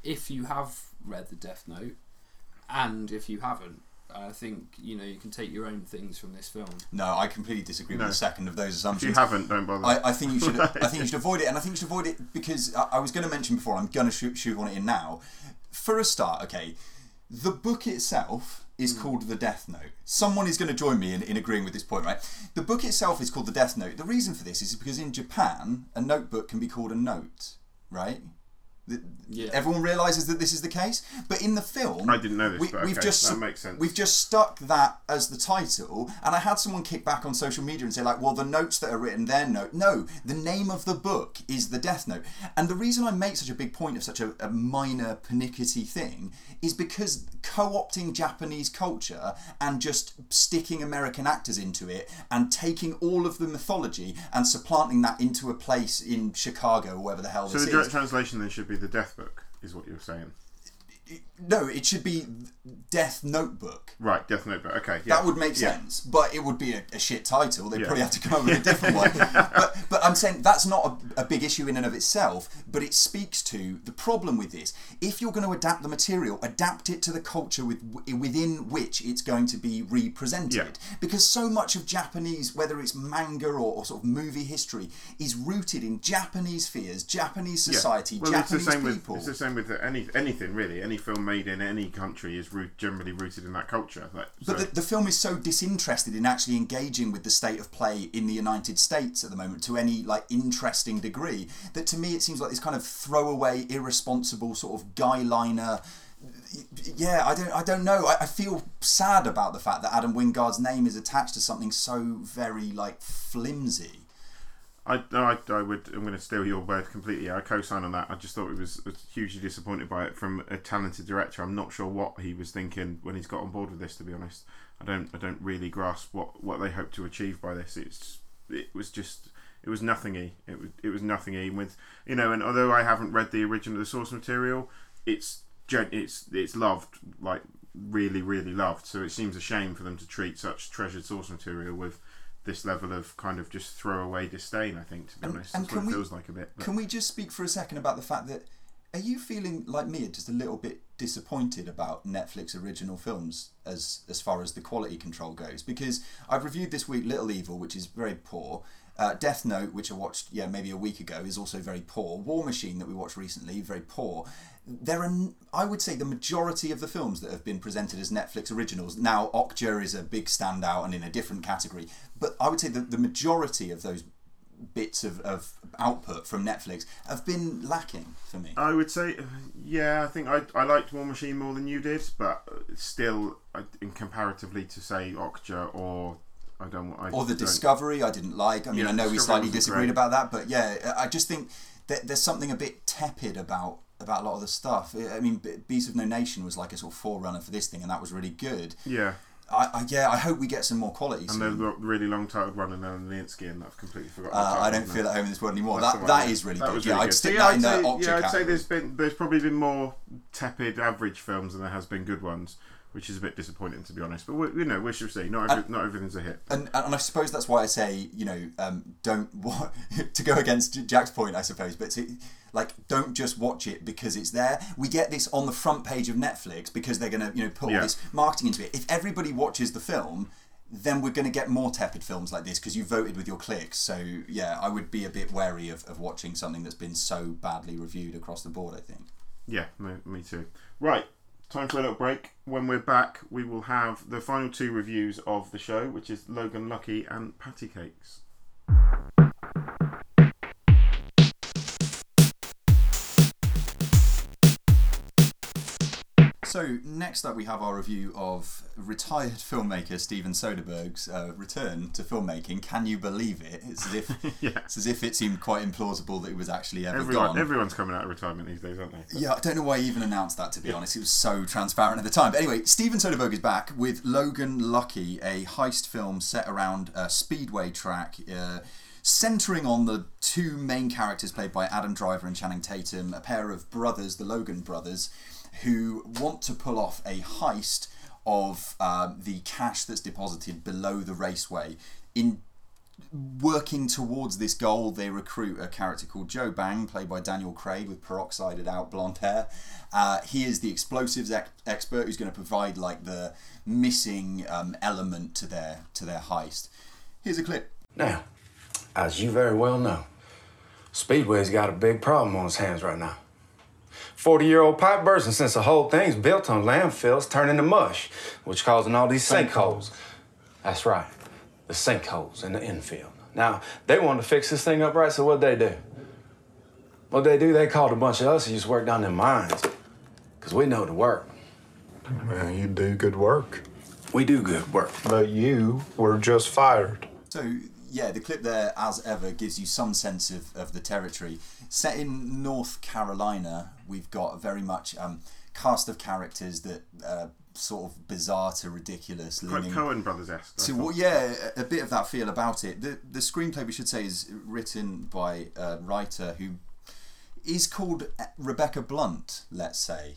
if you have read the Death Note and if you haven't. I think you know you can take your own things from this film. No, I completely disagree No. with the second of those assumptions. If assumptions. you haven't, don't bother. I, I think you should. (laughs) I think you should avoid it, and I think you should avoid it because I, I was going to mention before. I'm going to shoot shoehorn it in now. For a start, okay, the book itself is hmm. called The Death Note. Someone is going to join me in, in agreeing with this point, right? The book itself is called The Death Note. The reason for this is because in Japan, a notebook can be called a note, right? The- Yeah. Everyone realizes that this is the case, but in the film, I didn't know this, we, but we've okay, just that makes sense. We've just stuck that as the title, and I had someone kick back on social media and say, like, well, the notes that are written there, note. No, the name of the book is the Death Note. And the reason I make such a big point of such a, a minor pernickety thing is because co opting Japanese culture and just sticking American actors into it and taking all of the mythology and supplanting that into a place in Chicago or wherever the hell so this the is. direct translation then should be the Death Book, is what you're saying. No, it should be Death Notebook. Right, Death Notebook. Okay, yeah. That would make Yeah. sense, but it would be a, a shit title. They'd Yeah. probably have to come up with a different one. (laughs) But, but I'm saying that's not a, a big issue in and of itself, but it speaks to the problem with this. If you're going to adapt the material, adapt it to the culture with, within which it's going to be represented. Because so much of Japanese, whether it's manga or, or sort of movie history, is rooted in Japanese fears, Japanese society, well, Japanese it's the same people. With, it's the same with any anything really. Any film made in any country is root, generally rooted in that culture. Like, But the, the film is so disinterested in actually engaging with the state of play in the United States at the moment to any like interesting degree that to me it seems like this kind of throwaway, irresponsible sort of guyliner. Yeah, I don't, I don't know. I, I feel sad about the fact that Adam Wingard's name is attached to something so very like flimsy. I, I, I would. I'm going to steal your word completely. I co-sign on that. I just thought it was was hugely disappointed by it from a talented director. I'm not sure what he was thinking when he's got on board with this. To be honest, I don't. I don't really grasp what what they hope to achieve by this. It's it was just it was nothingy. It was it was nothingy with you know. And although I haven't read the original, the source material, it's it's it's loved like really really loved. So it seems a shame for them to treat such treasured source material with this level of kind of just throwaway disdain. I think to be And- honest, and that's what it we- feels like a bit. but- Can we just speak for a second about the fact that are you feeling like me, just a little bit disappointed about Netflix original films as as far as the quality control goes? Because I've reviewed this week Little Evil, which is very poor. Uh, Death Note, which I watched yeah maybe a week ago, is also very poor. War Machine that we watched recently, very poor. There are, I would say, the majority of the films that have been presented as Netflix originals. Now, Okja is a big standout and in a different category, but I would say that the majority of those bits of, of output from Netflix have been lacking for me. I would say, yeah, I think I, I liked War Machine more than you did, but still, in comparatively to say Okja or I don't. I or the Discovery, I didn't like. I mean, Yeah, I know we slightly disagreed great. about that, but yeah, I just think that there's something a bit tepid about about a lot of the stuff. I mean, Beast of No Nation was like a sort of forerunner for this thing, and that was really good. Yeah, I, I yeah, I hope we get some more quality. and they've got really long titled run and then Linsky, and I've completely forgotten. Uh, I don't feel at home in this world anymore. That's that the that yeah. is really That good. was yeah, really I'd stick So, that yeah, in the I'd say, Okja yeah, I'd say category. there's been there's probably been more tepid average films than there has been good ones, which is a bit disappointing to be honest. But we, you know, we shall see. Not every, not everything's a hit. and, and I suppose that's why I say, you know, um, don't (laughs) wa- to go against Jack's point, I suppose, but to, like, don't just watch it because it's there. We get this on the front page of Netflix because they're going to, you know, put Yeah. this marketing into it. If everybody watches the film, then we're going to get more tepid films like this because you voted with your clicks. So yeah, I would be a bit wary of, of watching something that's been so badly reviewed across the board. I think. Yeah, me, me too. Right, time for a little break. When we're back, we will have the final two reviews of the show, which is Logan Lucky and Patti Cake$. So next up, we have our review of retired (laughs) filmmaker Steven Soderbergh's uh, return to filmmaking. Can you believe it? It's as if (laughs) Yeah. it's as if it seemed quite implausible that it was actually ever Everyone, gone. everyone's coming out of retirement these days, aren't they? Yeah, I don't know why he even announced that. To be honest, it was so transparent at the time. But anyway, Steven Soderbergh is back with Logan Lucky, a heist film set around a speedway track. Uh, Centering on the two main characters played by Adam Driver and Channing Tatum, a pair of brothers, the Logan brothers, who want to pull off a heist of um, the cash that's deposited below the raceway. In working towards this goal, they recruit a character called Joe Bang, played by Daniel Craig, with peroxided out blonde hair. Uh, he is the explosives ex- expert who's going to provide like the missing um, element to their to their heist. Here's a clip. Now, as you very well know, Speedway's got a big problem on its hands right now. 40 year old pipe bursting since the whole thing's built on landfills turning to mush, which causing all these sinkholes. That's right, the sinkholes in the infield. Now, they wanted to fix this thing up right, so what'd they do? What'd they do? They called a bunch of us who used to work down in mines, because we know the work. Man, you do good work. We do good work. But you were just fired. So yeah, the clip there, as ever, gives you some sense of, of the territory. Set in North Carolina, we've got a very much um, cast of characters that uh, sort of bizarre to ridiculous. Quite Coen Brothers esque. So well, yeah, a a bit of that feel about it. The the screenplay we should say is written by a writer who is called Rebecca Blunt. Let's say.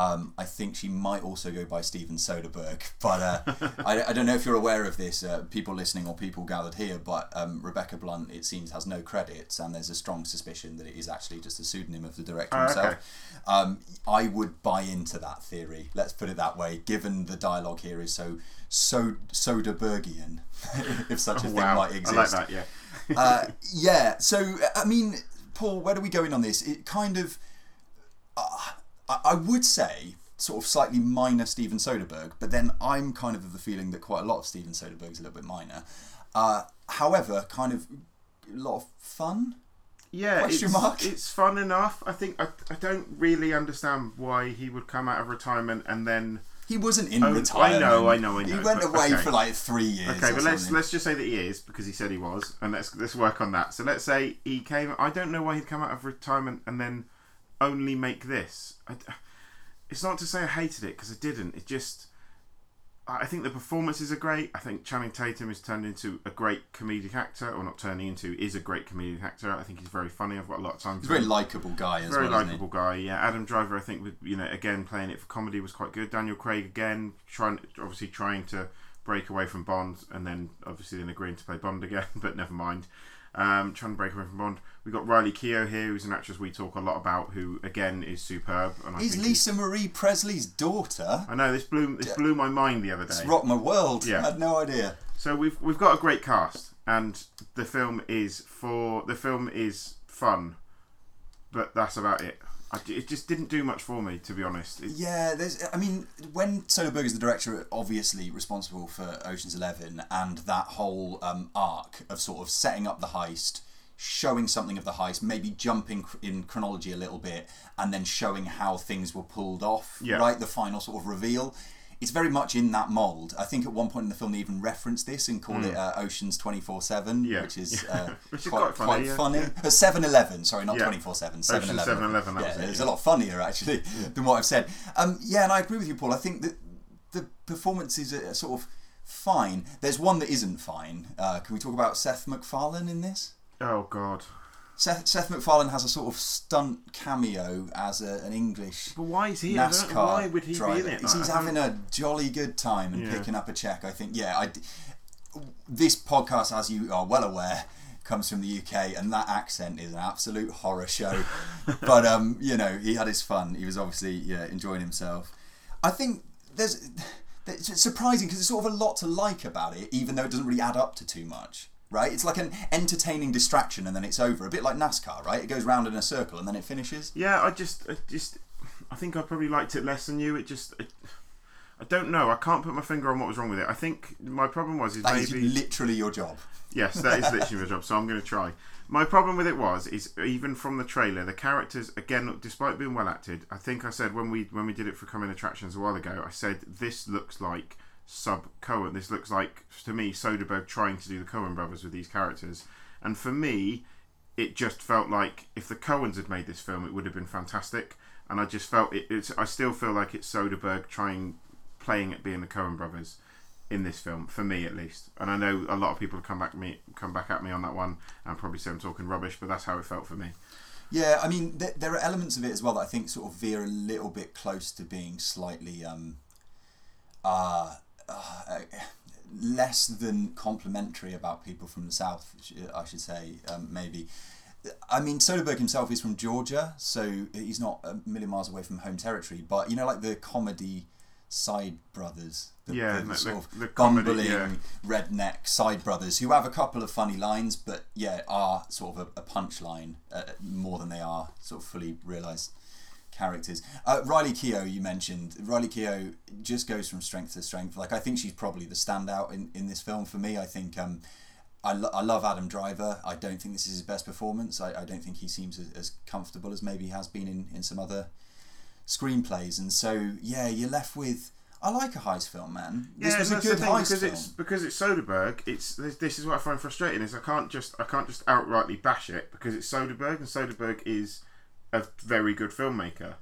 Um, I think she might also go by Steven Soderbergh, (laughs) but uh, (laughs) I, I don't know if you're aware of this, uh, people listening or people gathered here. But um, Rebecca Blunt, it seems, has no credits, and there's a strong suspicion that it is actually just a pseudonym of the director Oh, himself. okay. Um, I would buy into that theory. Let's put it that way. Given the dialogue here is so so Soderberghian, (laughs) if such a Oh, thing wow. might I exist. like that, yeah. uh, yeah. So I mean, Paul, where do we go in on this? It kind of, uh, I, I would say, sort of slightly minor Steven Soderbergh, but then I'm kind of of the feeling that quite a lot of Steven Soderbergh is a little bit minor. Uh, however, kind of a lot of fun. Yeah, Question it's, mark? it's fun enough. I think I, I don't really understand why he would come out of retirement and then. He wasn't in Oh, retirement. I know, I know, I know. He went away okay. for like three years. Okay, but let's something. let's just say that he is because he said he was, and let's let's work on that. So let's say he came. I don't know why he'd come out of retirement and then only make this. I, it's not to say I hated it because I didn't. It just. I think the performances are great. I think Channing Tatum is turned into a great comedic actor, or not turning into, is a great comedic actor. I think he's very funny. I've got a lot of time. He's a very likable guy as very well. isn't likable guy. Yeah, Adam Driver. I think with you know again playing it for comedy was quite good. Daniel Craig again trying obviously trying to break away from Bond and then obviously then agreeing to play Bond again, (laughs) but never mind. Um, trying to break away from Bond. We got Riley Keough here, who's an actress we talk a lot about, who again is superb. And I He's think Lisa Marie Presley's daughter. I know this blew this blew my mind the other day. It's rocked my world. Yeah. I had no idea. So we've we've got a great cast, and the film is for the film is fun, but that's about it. I, it just didn't do much for me, to be honest. It- Yeah, there's. I mean, when Soderbergh is the director, obviously responsible for Ocean's Eleven and that whole um, arc of sort of setting up the heist, showing something of the heist, maybe jumping in chronology a little bit, and then showing how things were pulled off. Yeah. Right, the final sort of reveal. It's very much in that mold. I think at one point in the film they even reference this and call Mm. it uh, Ocean's twenty four seven, Yeah. which is (laughs) uh, Which is quite, quite funny, yeah. funny. Yeah. Seven Eleven, sorry, not twenty four seven. Ocean's 7-Eleven. 7-Eleven, that Yeah, it, it's a lot funnier actually than what I've said. Um, yeah, and I agree with you, Paul. I think that the performances are sort of fine. There's one that isn't fine. Uh, can we talk about Seth MacFarlane in this? Oh God. Seth, Seth MacFarlane has a sort of stunt cameo as a, an English But why is he? NASCAR why would he be driver. in it? He's, Like, he's having a jolly good time and Yeah. picking up a check. I think. Yeah, I. This podcast, as you are well aware, comes from the UK, and that accent is an absolute horror show. (laughs) but um, you know, he had his fun. He was obviously yeah enjoying himself. I think there's. It's surprising because there's sort of a lot to like about it, even though it doesn't really add up to too much. Right? It's like an entertaining distraction, and then it's over. A bit like NASCAR, right? It goes round in a circle, and then it finishes. Yeah, I just, I just, I think I probably liked it less than you. It just, it, I don't know. I can't put my finger on what was wrong with it. I think my problem was is That is maybe literally your job. Yes, that is literally my job. So I'm going to try. My problem with it was is even from the trailer, the characters again, despite being well acted, I think I said when we when we did it for coming attractions a while ago, I said this looks like sub Coen. This looks like to me Soderbergh trying to do the Coen brothers with these characters, and for me, it just felt like if the Coens had made this film, it would have been fantastic. And I just felt it. It's. I still feel like it's Soderbergh trying, playing at being the Coen brothers in this film, for me at least. And I know a lot of people have come back me come back at me on that one and probably say I'm talking rubbish, but that's how it felt for me. Yeah, I mean, th- there are elements of it as well that I think sort of veer a little bit close to being slightly um, uh, uh, less than complimentary about people from the south. I should say, um, maybe. I mean, Soderbergh himself is from Georgia, so he's not a million miles away from home territory. But you know, like the comedy side brothers, the, Yeah, the, the- sort the- of the comedy, bumbling yeah. redneck side brothers who have a couple of funny lines, but yeah, are sort of a, a punchline uh, more than they are sort of fully realised characters. Uh, Riley Keough, you mentioned. Riley Keough just goes from strength to strength. Like I think she's probably the standout in, in this film for me. I think um, I, lo- I love Adam Driver. I don't think this is his best performance. I, I don't think he seems as, as comfortable as maybe he has been in, in some other screenplays. And so yeah, you're left with. I like a heist film, man. This yeah, was a good thing, heist because film. it's because it's Soderbergh. It's this, this is what I find frustrating is I can't just I can't just outrightly bash it because it's Soderbergh and Soderbergh is a very good filmmaker.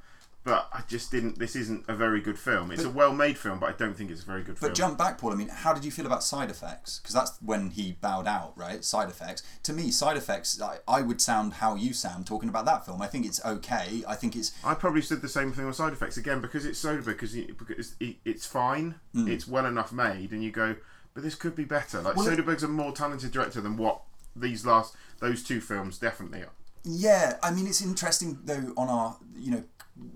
but I just didn't. This isn't a very good film. It's a well-made film, but I don't think it's a very good film. But jump back, Paul. I mean, how did you feel about side effects? Because that's when he bowed out, right? Side effects. To me, side effects. I, I would sound how you sound talking about that film. I think it's okay. I think it's I probably said the same thing on side effects again because it's Soderbergh because, because it, it's fine, it's well enough made, and you go, but this could be better. Like Mm. Well, Soderbergh's a more talented director than what these last those two films definitely are. Yeah, I mean it's interesting though on our you know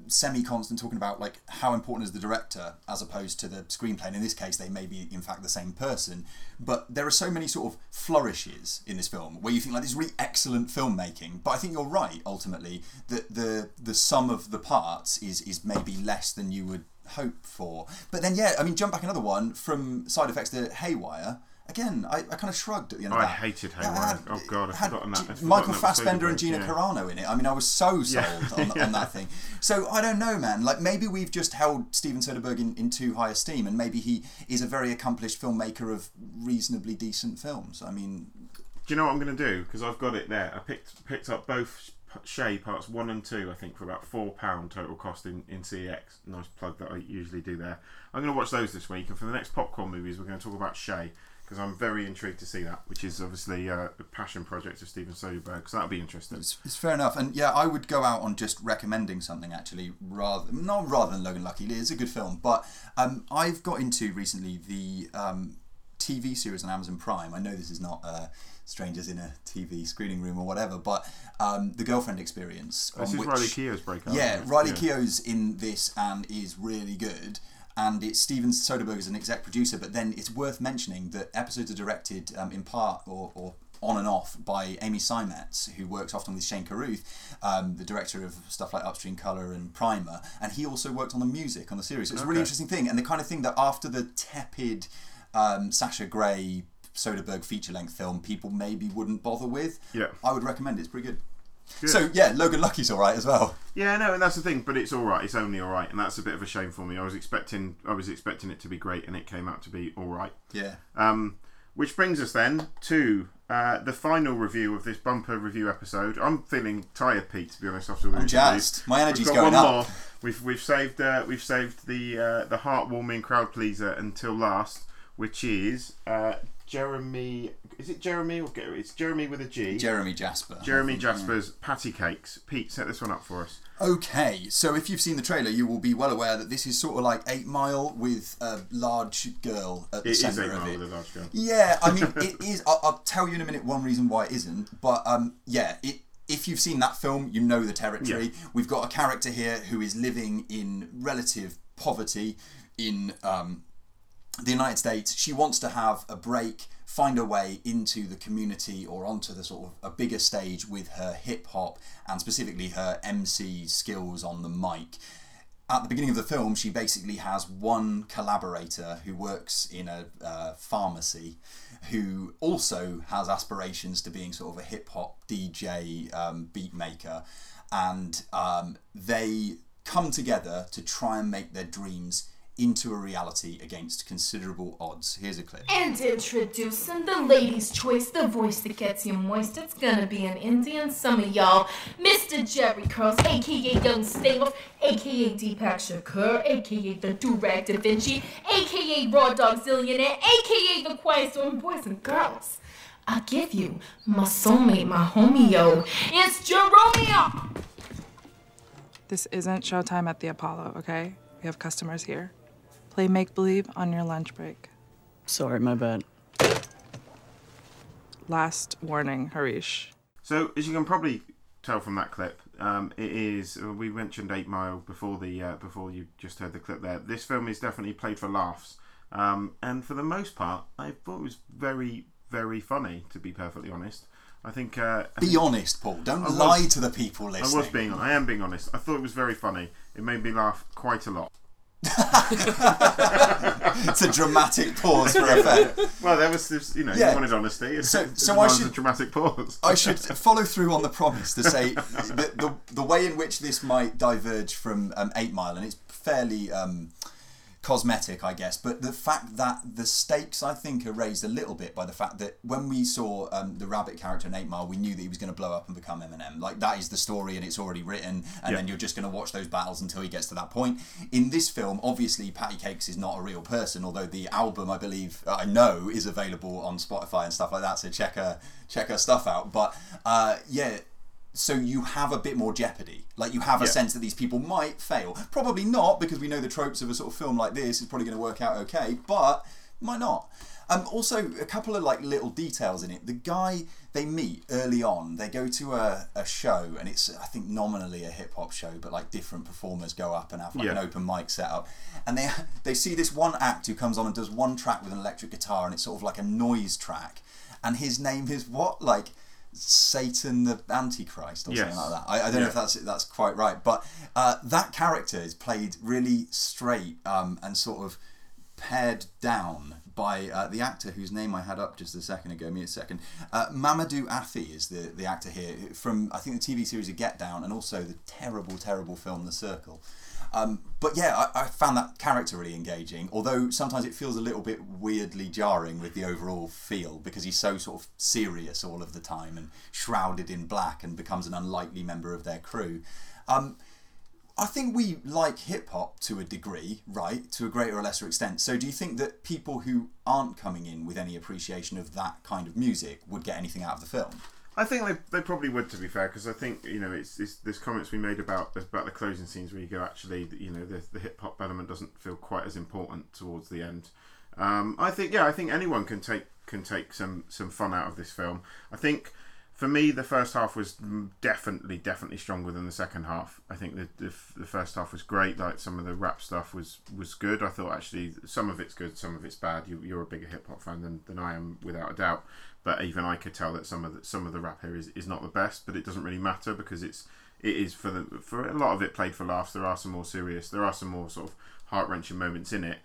semi-constant talking about like how important is the director as opposed to the screenplay. And in this case, they may be in fact the same person, but there are so many sort of flourishes in this film where you think like this is really excellent filmmaking. But I think you're right ultimately that the the sum of the parts is is maybe less than you would hope for. But then yeah, I mean jump back another one from side effects to Haywire. Again, I, I kind of shrugged at the end of I that. hated Haywire. Oh, God, I've had forgotten that. G- I've forgotten Michael that Fassbender and Gina yeah. Carano in it. I mean, I was so sold (laughs) Yeah. on, on that thing. So I don't know, man. Like maybe we've just held Steven Soderbergh in, in too high esteem, and maybe he is a very accomplished filmmaker of reasonably decent films. I mean, Do you know what I'm going to do? Because I've got it there. I picked picked up both Che parts one and two. I think for about four pound total cost in in CX. Nice plug that I usually do there. I'm going to watch those this week, and for the next popcorn movies, we're going to talk about Che because I'm very intrigued to see that, which is obviously uh, a passion project of Steven Soderbergh. So that'll be interesting. it's, it's fair enough. And yeah, I would go out on just recommending something actually, rather not rather than Logan Lucky. It is a good film, but um, I've got into recently the um, TV series on Amazon Prime. I know this is not. Uh, Strangers in a TV screening room or whatever, but um, the girlfriend experience. This on is which- Riley Keough's breakout. Yeah. Riley Yeah. Keough's in this and is really good. And it's Steven Soderbergh is an exec producer, but then it's worth mentioning that episodes are directed um, in part or, or on and off by Amy Seimetz, who works often with Shane Carruth, um, the director of stuff like Upstream Colour and Primer, and he also worked on the music on the series. So it's a really interesting thing, and the kind of thing that after the tepid um, Sasha Grey Soderbergh feature length film, people maybe wouldn't bother with. Yeah. I would recommend it. It's pretty good. Good. So yeah, Logan Lucky's all right as well. Yeah, no, and that's the thing. But it's all right. It's only all right, and that's a bit of a shame for me. I was expecting, I was expecting it to be great, and it came out to be all right. Yeah. Um, which brings us then to uh, the final review of this bumper review episode. I'm feeling tired, Pete. To be honest, after the I'm jazzed. My energy's We've got going one up. more. We've we've saved uh, we've saved the uh, the heartwarming crowd pleaser until last, which is uh, Jeremy. Is it Jeremy or Gary? It's Geremy with a G. Geremy Jasper. Geremy. Jasper's patti cake$. Pete, set this one up for us. Okay, so if you've seen the trailer, you will be well aware that this is sort of like Eight Mile with a large girl at the It is centre Eight of Mile it. with a large girl. Yeah, I mean, (laughs) it is. I'll, I'll tell you in a minute one reason why it isn't, but um, yeah, it. If you've seen that film, you know the territory. We've got a character here who is living in relative poverty in um, the United States. She wants to have a break, find a way into the community or onto the sort of a bigger stage with her hip hop and specifically her MC skills on the mic. At the beginning of the film, she basically has one collaborator who works in a uh, pharmacy who also has aspirations to being sort of a hip hop DJ um, beat maker. And um, they come together to try and make their dreams into a reality against considerable odds. Here's a clip. And introducing the lady's choice, the voice that gets you moist. It's gonna be an Indian summer, y'all. Mr. Jerry Curls, aka Young Stamos, aka Deepak Shakur, aka the Durag Da Vinci, aka Raw Dog Zillionaire, aka the Quiet Storm Boys and Girls. I give you my soulmate, my homie, yo. It's Jeromeo! This isn't showtime at the Apollo, okay? We have customers here. Play make believe on your lunch break. Sorry, my bad. Last warning, Harish. So, as you can probably tell from that clip, um, it is. uh, We mentioned Eight Mile before the uh, before you just heard the clip there. This film is definitely played for laughs, um, and for the most part, I thought it was very very funny. To be perfectly honest, I think. Uh, I Be think- honest, Paul. Don't I was- lie to the people listening. I was being. I am being honest. I thought it was very funny. It made me laugh quite a lot. (laughs) it's a dramatic pause for effect. Well, there was this. You know, Yeah. you wanted honesty. So- so I should- a dramatic pause. I should follow through on the promise to say the, the, the way in which this might diverge from um, Eight Mile, and it's fairly um, cosmetic, I guess. But the fact that the stakes, I think, are raised a little bit by the fact that when we saw um, the rabbit character in Eight Mile, we knew that he was going to blow up and become Eminem. Like that is the story, and it's already written, and Yeah. then you're just going to watch those battles until he gets to that point. In this film, obviously, Patti Cake$ is not a real person, although the album, I believe, uh, I know, is available on Spotify and stuff like that. So check her check her stuff out. But uh, yeah. So you have a bit more jeopardy. Like you have a Yeah. sense that these people might fail. Probably not because we know the tropes of a sort of film like this is probably going to work out okay, but might not. Um, also, a couple of like little details in it. The guy they meet early on, they go to a, a show, and it's I think nominally a hip hop show, but like different performers go up and have like an open mic set up, and they (laughs) they see this one act who comes on and does one track with an electric guitar, and it's sort of like a noise track, and his name is what like Satan the Antichrist or Yes. something like that. I, I don't know if that's that's quite right, but uh, that character is played really straight um, and sort of pared down by uh, the actor whose name I had up just a second ago. Me a second. Uh, Mamoudou Athie is the the actor here from I think the TV series of Get Down and also the terrible terrible film The Circle. Um, but yeah, I, I found that character really engaging. Although sometimes it feels a little bit weirdly jarring with the overall feel because he's so sort of serious all of the time and shrouded in black and becomes an unlikely member of their crew. Um, I think we like hip hop to a degree, right? To a greater or lesser extent. So, do you think that people who aren't coming in with any appreciation of that kind of music would get anything out of the film? I think they, they probably would, to be fair, because I think you know it's, it's there's comments we made about about the closing scenes where you go actually you know the the hip hop element doesn't feel quite as important towards the end. Um, I think yeah, I think anyone can take can take some some fun out of this film. I think for me the first half was definitely definitely stronger than the second half. I think the, the the first half was great. Like some of the rap stuff was was good. I thought actually some of it's good, some of it's bad. You, you're a bigger hip hop fan than, than I am, without a doubt. But even I could tell that some of the, some of the rap here is, is not the best. But it doesn't really matter because it's it is for the for a lot of it played for laughs. There are some more serious. There are some more sort of heart wrenching moments in it.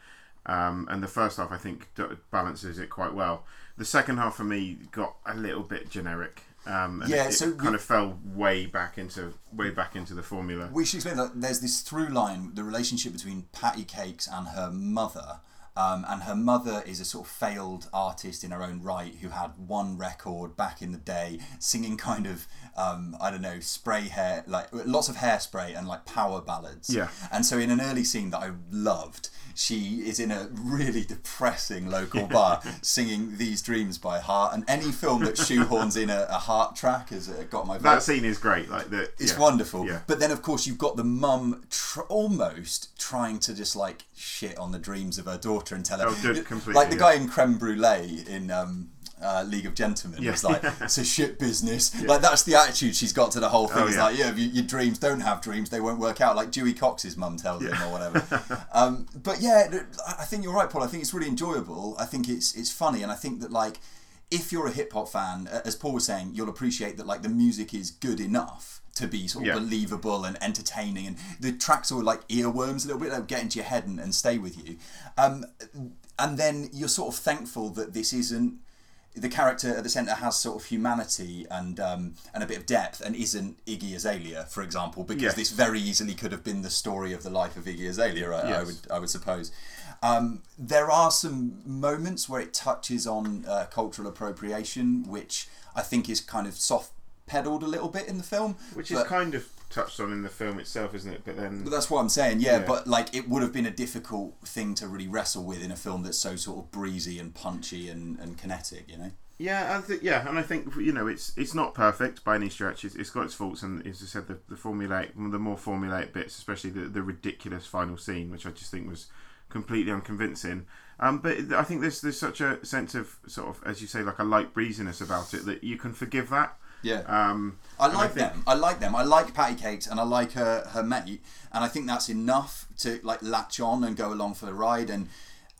Um, and the first half, I think, d- balances it quite well. The second half for me got a little bit generic. Um, and Yeah, it, it so kind we- of fell way back into way back into the formula. We should explain that there's this through line, the relationship between Patti Cake$ and her mother. Um, and her mother is a sort of failed artist in her own right who had one record back in the day singing kind of, um, I don't know, spray hair, like lots of hairspray and like power ballads. Yeah. And so in an early scene that I loved, she is in a really depressing local bar (laughs) singing These Dreams by Heart. And any film that shoehorns in a, a Heart track has uh, got my vote. That scene is great. Like the It's yeah. wonderful. Yeah. But then, of course, you've got the mum tr- almost trying to just like shit on the dreams of her daughter and tell her. Oh, good, completely, like the yeah. guy in Creme Brulee in um, uh, League of Gentlemen Yeah. was like, it's a shit business. (laughs) Like, that's the attitude she's got to the whole thing. Oh, it's yeah. like, yeah, you, your dreams don't have dreams, they won't work out. Like Dewey Cox's mum tells him or whatever. um, but yeah, I think you're right, Paul. I think it's really enjoyable. I think it's it's funny, and I think that like if you're a hip hop fan, as Paul was saying, you'll appreciate that like the music is good enough to be sort of Yeah. believable and entertaining, and the tracks are like earworms a little bit, they'll get into your head and, and stay with you. Um, and then you're sort of thankful that this isn't the character at the centre has sort of humanity and um, and a bit of depth and isn't Iggy Azalea, for example, because Yes. this very easily could have been the story of the life of Iggy Azalea. I, I would I would suppose. Um, there are some moments where it touches on uh, cultural appropriation, which I think is kind of soft pedaled a little bit in the film, Which is kind of touched on in the film itself, isn't it? But then but that's what I'm saying, yeah, Yeah. But like, it would have been a difficult thing to really wrestle with in a film that's so sort of breezy and punchy and, and kinetic, you know. Yeah, I think yeah, and I think you know it's it's not perfect by any stretch. It's, it's got its faults, and as I said, the, the formulaic, the more formulaic bits, especially the the ridiculous final scene, which I just think was completely unconvincing. Um, but I think there's there's such a sense of sort of as you say, like a light breeziness about it that you can forgive that. Yeah. Um, I like think- them. I like them. I like Patti Cake$ and I like her her mate, and I think that's enough to like latch on and go along for the ride. And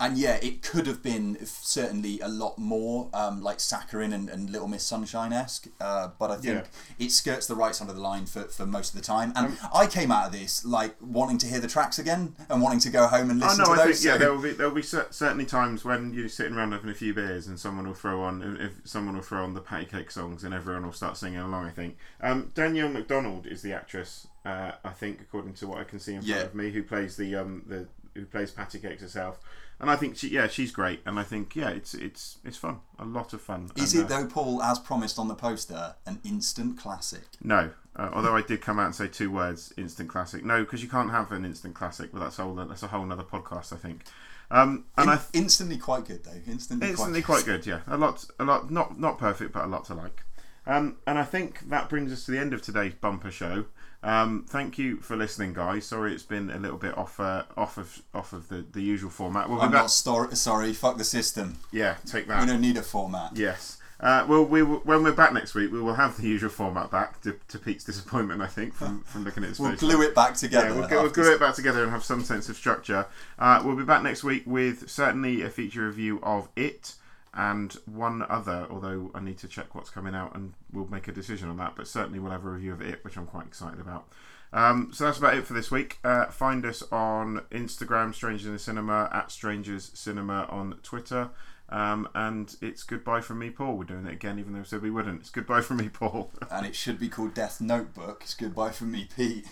and yeah, it could have been certainly a lot more um, like Saccharine and, and Little Miss Sunshine esque, uh, but I think it skirts the right side of the line for, for most of the time. And Um, I came out of this like wanting to hear the tracks again and wanting to go home and Oh listen no, to I those. think yeah, there will be there will be certainly times when you're sitting around having a few beers and someone will throw on if someone will throw on the patty cake songs and everyone will start singing along. I think um, Danielle Macdonald is the actress. Uh, I think according to what I can see in front Yeah. of me, who plays the um, the who plays Patti Cake$ herself. And I think she, yeah, she's great, and I think yeah, it's it's it's fun, a lot of fun. Is And, it uh, though, Paul, as promised on the poster, an instant classic? No, uh, although I did come out and say two words, instant classic. No, because you can't have an instant classic, but that's a whole that's a whole other podcast, I think. Um, and In- I instantly quite good though. Instantly, instantly quite good. Yeah, a lot, a lot, not not perfect, but a lot to like. Um, and I think that brings us to the end of today's bumper show. Um, thank you for listening, guys. Sorry, it's been a little bit off uh, off of off of the, the usual format. We'll I'm back. not stor- sorry. Fuck the system. Yeah, take that. We don't need a format. Yes. Uh, well, we will, when we're back next week, we will have the usual format back to, to Pete's disappointment. I think from, from looking at his We'll glue it back together Yeah, we'll, we'll glue it back together and have some sense of structure. Uh, we'll be back next week with certainly a feature review of it and one other. Although I need to check what's coming out and we'll make a decision on that. But certainly we'll have a review of it, which I'm quite excited about. Um, so that's about it for this week. Uh, find us on Instagram, Strangers in the Cinema, at Strangers Cinema on Twitter. Um, and it's goodbye from me, Paul. We're doing it again, even though we said we wouldn't. It's goodbye from me, Paul. (laughs) And it should be called Death Notebook. It's goodbye from me, Pete.